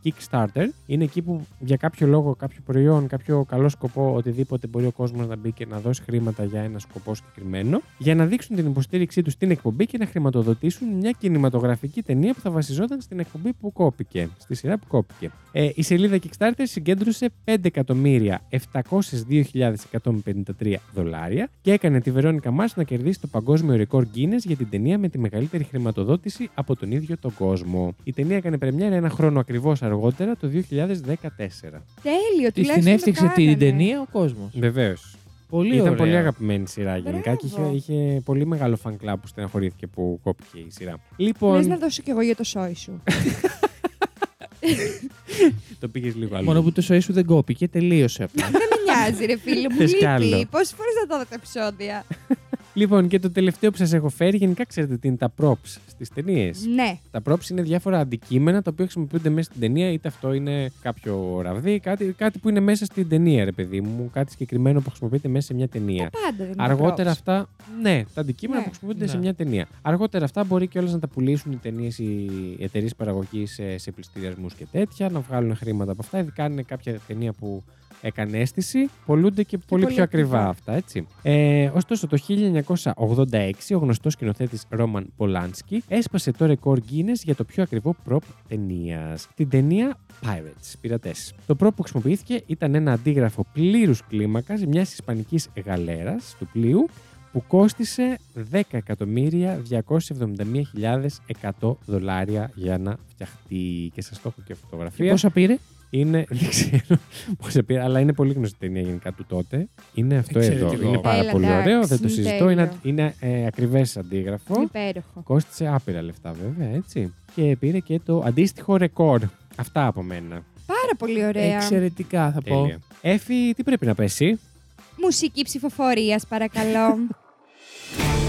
Kickstarter. Είναι εκεί που για κάποιο λόγο, κάποιο προϊόν, κάποιο καλό σκοπό, οτιδήποτε μπορεί ο κόσμος να μπει και να δώσει χρήματα για ένα σκοπό συγκεκριμένο, για να δείξουν την υποστήριξή τους στην εκπομπή και να χρηματοδοτήσουν μια κινηματογραφική ταινία που θα βασιζόταν στην εκπομπή που κόπηκε, στη σειρά που κόπηκε. Ε, η σελίδα Kickstarter συγκέντρωσε 5.702.153 δολάρια και έκανε τη Βερόνικα Mars να κερδίσει το παγκόσμιο ρεκόρ Guinness για την ταινία με τη μεγαλύτερη χρηματοδότηση από τον ίδιο τον κόσμο. Η ταινία έκανε πρεμιέρα ένα χρόνο ακριβώς αργότερα, το 2014. Τέλειο, Τη την τουλάχιστον το έφτιαξε την κάνανε. ταινία ο κόσμος. Βεβαίως. Πολύ Ήταν ωραία. πολύ αγαπημένη σειρά γενικά και είχε, Μπράβο. είχε πολύ μεγάλο fan club που στεναχωρήθηκε που κόπηκε η σειρά. Λοιπόν, Λες να δώσω κι εγώ για το σόι σου. το πήγες λίγο άλλο. Μόνο που το σοή σου δεν κόπηκε, τελείωσε απλά. Δεν με νοιάζει, ρε φίλε μου. Θες κι άλλο. Λείπει. Πόσες φορές θα το δω τα επεισόδια; Λοιπόν, και το τελευταίο που σας έχω φέρει, γενικά ξέρετε τι είναι τα props στις ταινίες. ναι. Τα props είναι διάφορα αντικείμενα τα οποία χρησιμοποιούνται μέσα στην ταινία, είτε αυτό είναι κάποιο ραβδί, κάτι, κάτι που είναι μέσα στην ταινία, ρε παιδί μου. Κάτι συγκεκριμένο που χρησιμοποιείται μέσα σε μια ταινία. Τα πάντα δεν είναι Αργότερα props. αυτά, ναι, τα αντικείμενα Ναι. που χρησιμοποιούνται Ναι. σε μια ταινία. Αργότερα αυτά μπορεί και να τα πουλήσουν οι ταινίες, οι εταιρείες παραγωγής σε, σε πληστηριασμούς και τέτοια, να βγάλουν χρήματα από αυτά. Ειδικά αν είναι κάποια ταινία που έκανε αίσθηση, πολλούνται και, πολύ, πολύ πιο ακριβά ακριβά. αυτά, έτσι. Ε, ωστόσο, το 1986 ο γνωστός σκηνοθέτης Ρόμαν Πολάνσκι έσπασε το ρεκόρ Guinness για το πιο ακριβό prop ταινίας. Την ταινία Pirates, πειρατές. Το prop που χρησιμοποιήθηκε ήταν ένα αντίγραφο πλήρους κλίμακας μιας ισπανικής γαλέρας του πλοίου που κόστισε 10.271.100 δολάρια για να φτιαχτεί. Και σας το έχω και Και φωτογραφία. πόσα πήρε; Είναι, δεν ξέρω πόσα πήρε, αλλά είναι πολύ γνωστή ταινία γενικά του τότε. Είναι αυτό εδώ. Εξαιρετικό. Είναι πάρα Έλα, πολύ εντάξει, ωραίο, δεν το είναι συζητώ. Είναι, τέλειο. είναι ε, ακριβές αντίγραφο. Είναι υπέροχο. Κόστισε άπειρα λεφτά βέβαια, έτσι. Και πήρε και το αντίστοιχο ρεκόρ. Αυτά από μένα. Πάρα πολύ ωραία. Εξαιρετικά θα πω. Τέλεια. Έφη, τι πρέπει να πέσει; Μουσική ψηφοφορίας, παρακαλώ.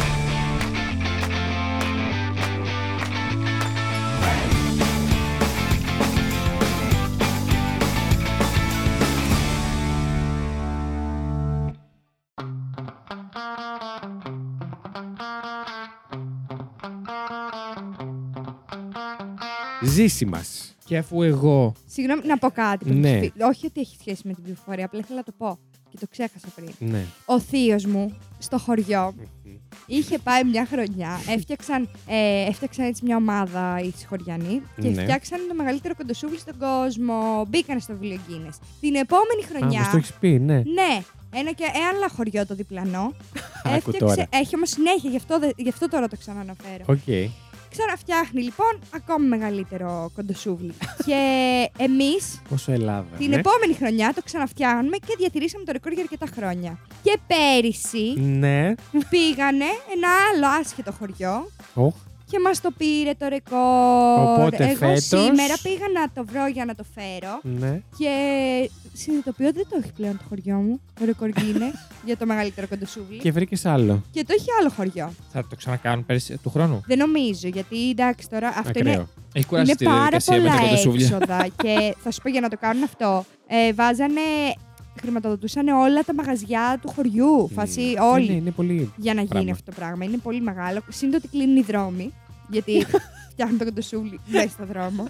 Ζήση μας. Και αφού εγώ. Συγγνώμη, να πω κάτι. που Ναι. ψηφι- Όχι ότι έχει σχέση με την ψηφοφορία, απλά ήθελα να το πω. Και το ξέχασα πριν. Ναι. Ο θείος μου στο χωριό είχε πάει μια χρονιά. Έφτιαξαν, ε, έφτιαξαν έτσι μια ομάδα οι χωριανοί και Ναι. φτιάξαν το μεγαλύτερο κοντοσούβλι στον κόσμο. Μπήκαν στο βιβλίο Guinness. Την επόμενη Α, χρονιά. μας το έχεις πει, ναι. Ναι, ένα και ε, άλλο χωριό το διπλανό. Άκου τώρα. Έχει όμως συνέχεια, γι αυτό, δε- γι' αυτό τώρα το ξαναναφέρω. Οκ. Ξαναφτιάχνει λοιπόν ακόμη μεγαλύτερο κοντοσούβλι. και εμείς Πόσο Ελλάδας. την ναι. επόμενη χρονιά το ξαναφτιάχνουμε και διατηρήσαμε το ρεκόρ για αρκετά χρόνια. Και πέρυσι Ναι. πήγανε ένα άλλο άσχετο χωριό Οχ. Και μας το πήρε το ρεκόρ. Οπότε Εγώ φέτος- σήμερα πήγα να το βρω για να το φέρω Ναι. και συνειδητοποιώ ότι δεν το έχει πλέον το χωριό μου, το ρεκόρ Guinness, για το μεγαλύτερο κοντοσούβλι. Και βρήκες άλλο. Και το έχει άλλο χωριό. Θα το ξανακάνουν πέρσι του χρόνου; Δεν νομίζω, γιατί εντάξει τώρα αυτό Ακραίο. είναι, Έχει κουράσει είναι τη πάρα διαδικασία με πολλά τα κοντοσούβλια. έξοδα. και θα σου πω για να το κάνουν αυτό. Ε, βάζανε, χρηματοδοτούσαν όλα τα μαγαζιά του χωριού. Φάση Ναι, όλοι. ναι, είναι πολύ. για να γίνει πράγμα. αυτό το πράγμα. Είναι πολύ μεγάλο. Σύντομα ότι κλείνουν οι δρόμοι. Γιατί φτιάχνουν το κοντοσούβλι μέσα στο δρόμο.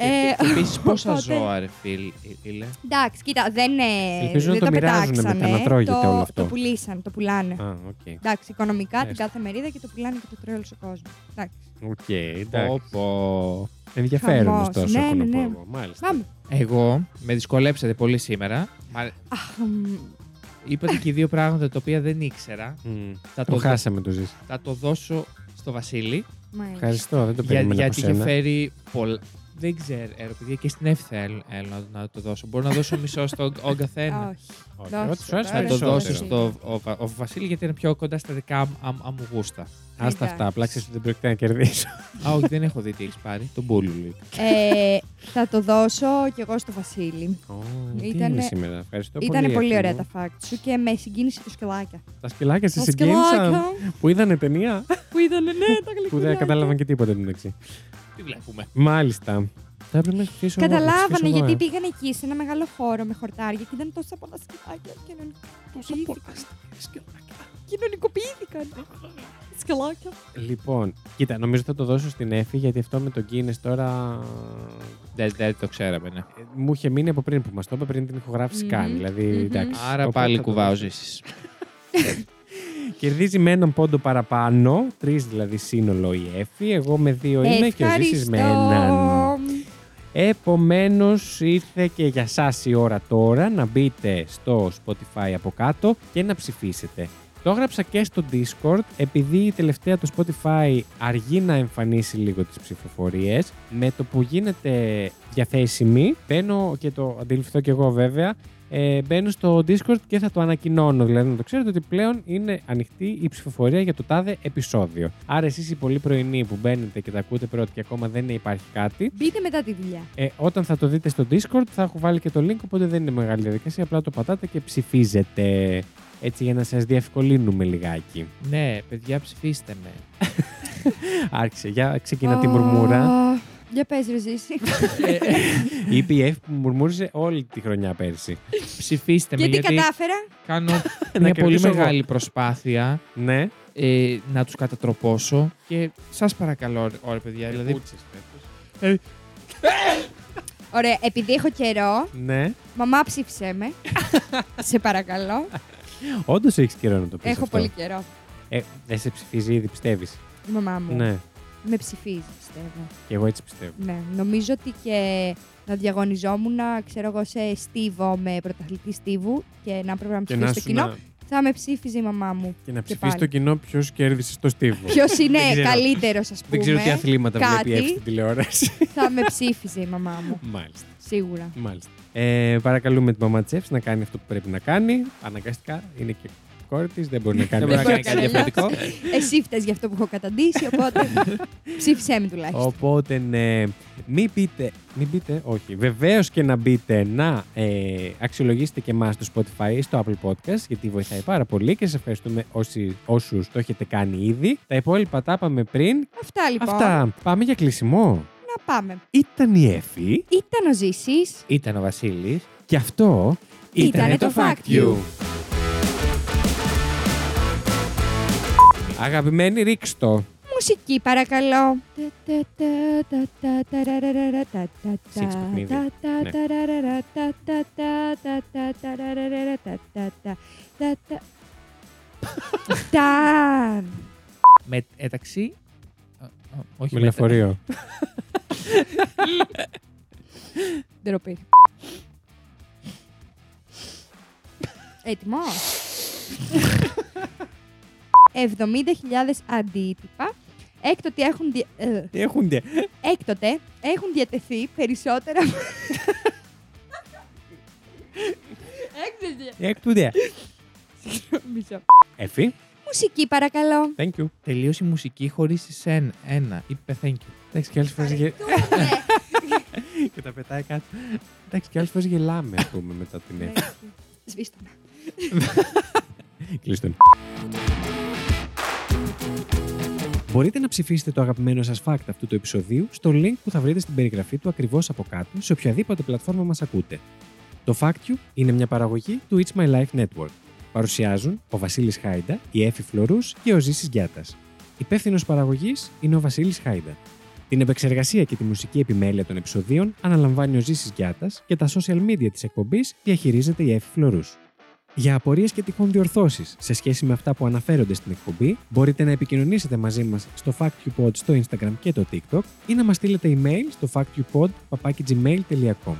Ε, Και επίσης πόσα οπότε- ζώα, ρε φίλ, ήλε. Εντάξει, κοίτα, δεν, ε, Ελπίζω να δεν το το μοιράζουνε πετάξανε. μετά, να τρώγεται το, όλο αυτό. Το πουλήσαν, το πουλάνε. Α, οκ. Εντάξει, οικονομικά την Έστω. κάθε μερίδα και το πουλάνε και το τρώει όλος ο κόσμος. Εντάξει. Οκ, εντάξει. Πω, πω. Ενδιαφέρον Χαμός. ωστόσο, Ναι, έχω να ναι, πω ναι. εγώ. Μάλιστα. Πάμε. Εγώ με δυσκολέψατε πολύ σήμερα. Μα Αχ, μ, είπατε και δύο πράγματα τα οποία δεν ήξερα. Μμ. Θα Το το, χάσαμε το ζήσει. θα το δώσω στο Βασίλη. μάλιστα. Ευχαριστώ, δεν το Για, περίμενα γιατί από είχε σένα. φέρει πολλά. Δεν ξέρω, ρε παιδιά, και στην Εύη θέλω, θέλω να, να το δώσω. Μπορώ να δώσω μισό στον ο καθένα. Όχι. Όχι, Δώσε Ό,τι σου άρεσε τώρα. να το Περισσότερο. δώσω στο ο, Βα- ο Βασίλη γιατί είναι πιο κοντά στα δικά μου α, α, μου γούστα. Άστα αυτά, απλά ξέρεις ότι δεν πρόκειται να κερδίσω. Α, όχι, δεν έχω δει τι έχεις πάρει. Τον Μπούλουλου. Ε, θα το δώσω κι εγώ στο Βασίλη. Ω, Τι Ήτανε- είναι σήμερα, ευχαριστώ πολύ. Ήταν πολύ Εύη ωραία μου. τα fact σου και με συγκίνησε το σκελάκια. Τα σκυλάκια σε Τα συγκίνησαν. σκελάκια Που είδανε ταινία. που είδανε, ναι, τα Που γλυκούλια. δεν κατάλαβαν και τίποτα εντωμεταξύ. Τι βλέπουμε; Μάλιστα. Θα έπρεπε να ψηφίσω εγώ, να ψηφίσω Καταλάβανε εγώ, γιατί ε. πήγαν εκεί σε ένα μεγάλο χώρο με χορτάρια και ήταν τόσα πολλά σκυλάκια. Κοινωνικοποιήθηκαν. Κοινωνικοποιήθηκαν. Σκυλάκια. Λοιπόν, κοίτα, νομίζω θα το δώσω στην Εφη γιατί αυτό με τον Guinness τώρα. Δεν, δεν το ξέραμε, ναι. ε, Μου είχε μείνει από πριν που μας το είπε πριν την ηχογράφηση Μμμ. καν. Δηλαδή, Μμμ. εντάξει. Άρα Οπότε πάλι θα το κουβάω δώσω. ζήσει. Κερδίζει με έναν πόντο παραπάνω, τρεις δηλαδή σύνολο η Εφη. Εγώ με δύο είμαι και ο Ζήσης με έναν. Ευχαριστώ. Επομένως, ήρθε και για εσά η ώρα τώρα να μπείτε στο Spotify από κάτω και να ψηφίσετε. Το έγραψα και στο Discord, επειδή η τελευταία το Spotify αργεί να εμφανίσει λίγο τις ψηφοφορίες. Με το που γίνεται διαθέσιμη, μπαίνω και το αντιληφθώ και εγώ βέβαια, ε, μπαίνω στο Discord και θα το ανακοινώνω. Δηλαδή να το ξέρετε ότι πλέον είναι ανοιχτή η ψηφοφορία για το τάδε επεισόδιο. Άρα εσείς οι πολύ πρωινοί που μπαίνετε και τα ακούτε πρώτοι και ακόμα δεν υπάρχει κάτι, Μπείτε μετά τη δουλειά. ε, όταν θα το δείτε στο Discord θα έχω βάλει και το link, οπότε δεν είναι μεγάλη διαδικασία. Απλά το πατάτε και ψηφίζετε. Έτσι για να σας διευκολύνουμε λιγάκι. Ναι, παιδιά, ψηφίστε με. Άρχισε, για ξεκινά τη μουρμούρα. Α, Για πες ρε Ζήση. Η EPF που μουρμούριζε όλη τη χρονιά πέρσι. Ψηφίστε με, Γιατί γιατί κατάφερα; κάνω Να μια πολύ κερδίσω εγώ. μεγάλη προσπάθεια Ναι. ε, να τους κατατροπώσω και σας παρακαλώ, ωραία παιδιά, δηλαδή Ωραία, επειδή έχω καιρό, Ναι. μαμά ψήφισέ με. σε παρακαλώ. Όντως έχεις καιρό να το πεις. έχω πολύ καιρό. Ε, δεν σε ψηφίζει ήδη, πιστεύεις; Η μαμά μου Ναι. Με ψηφίζεις, πιστεύω. Και εγώ έτσι πιστεύω. Ναι, νομίζω ότι και να διαγωνιζόμουν, ξέρω εγώ, σε στίβο με πρωταθλητή στίβου και να πρέπει να με Και ψηφίσει να, το σου κοινό, να, θα με ψήφιζε η μαμά μου. και να Και ψηφίσει πάλι. το κοινό ποιος κέρδισε στο στίβο. Ποιος είναι Δεν ξέρω. καλύτερος, ας πούμε. Δεν ξέρω τι αθλήματα κάτι. βλέπει η στην τηλεόραση. θα με ψήφιζε η μαμά μου. Μάλιστα. Σίγουρα. Μάλιστα. Ε, παρακαλούμε τη μαμά της Εύσης να κάνει αυτό που πρέπει να κάνει. Αναγκαστικά είναι και κόρη της, δεν μπορεί να κάνει δεν μπορεί να Δεν κάνει μπορεί κάτι να διαφορετικό. Εσύ φταίει για αυτό που έχω καταντήσει, οπότε ψήφισέ με τουλάχιστον. Οπότε, ναι, μην πείτε, μην πείτε, όχι, βεβαίως και να μπείτε να ε, αξιολογήσετε και εμάς στο Spotify ή στο Apple Podcast, γιατί βοηθάει πάρα πολύ και σα ευχαριστούμε όσοι, όσους το έχετε κάνει ήδη. Τα υπόλοιπα τα είπαμε πριν. Αυτά λοιπόν. Αυτά. Πάμε για κλεισμό. Να πάμε. Ήταν η Εφη Ήταν ο Ζήσης. Ήταν ο Βασίλης. και αυτό Ήτανε το Fact You. Αγαπημένη, ρίξτο. Μουσική παρακαλώ. Six παιχνίδι. Ναι. Τα. Με, μεταξύ... α, α, Όχι Με μετα- λεωφορείο. Ντροπή. Έτοιμος. 70.000 αντίτυπα. Έκτοτε έχουν, δια- ε, Τι έχουνε. έκτοτε έχουν διατεθεί περισσότερα. Έκτοτε. Έκτοτε. Μισό. Εφη, Μουσική παρακαλώ. thank you. Τελείωσε η μουσική χωρίς εσένα. Ένα. Είπε thank you. Εντάξει, και άλλες φορές Ευχαριστούμε. και τα πετάει κάτω. Εντάξει, και άλλες φορές γελάμε, ας πούμε, μετά την Εφη. Σβήστε με. Κλείστον. Μπορείτε να ψηφίσετε το αγαπημένο σας fact αυτού του επεισοδίου στο link που θα βρείτε στην περιγραφή του ακριβώς από κάτω σε οποιαδήποτε πλατφόρμα μας ακούτε. Το Fact You είναι μια παραγωγή του It's My Life Network. Παρουσιάζουν ο Βασίλης Χάιντα, η Έφη Φλωρούς και ο Ζήσης Γιάτας. Υπεύθυνος παραγωγής είναι ο Βασίλης Χάιντα. Την επεξεργασία και τη μουσική επιμέλεια των επεισοδίων αναλαμβάνει ο Ζήσης Γιάτας και τα social media της εκπομπής διαχειρίζεται η Εύη Φλωρούς. Για απορίες και τυχόν διορθώσεις σε σχέση με αυτά που αναφέρονται στην εκπομπή, μπορείτε να επικοινωνήσετε μαζί μας στο FactUpod στο Instagram και το TikTok ή να μας στείλετε email στο factupod.gmail.com.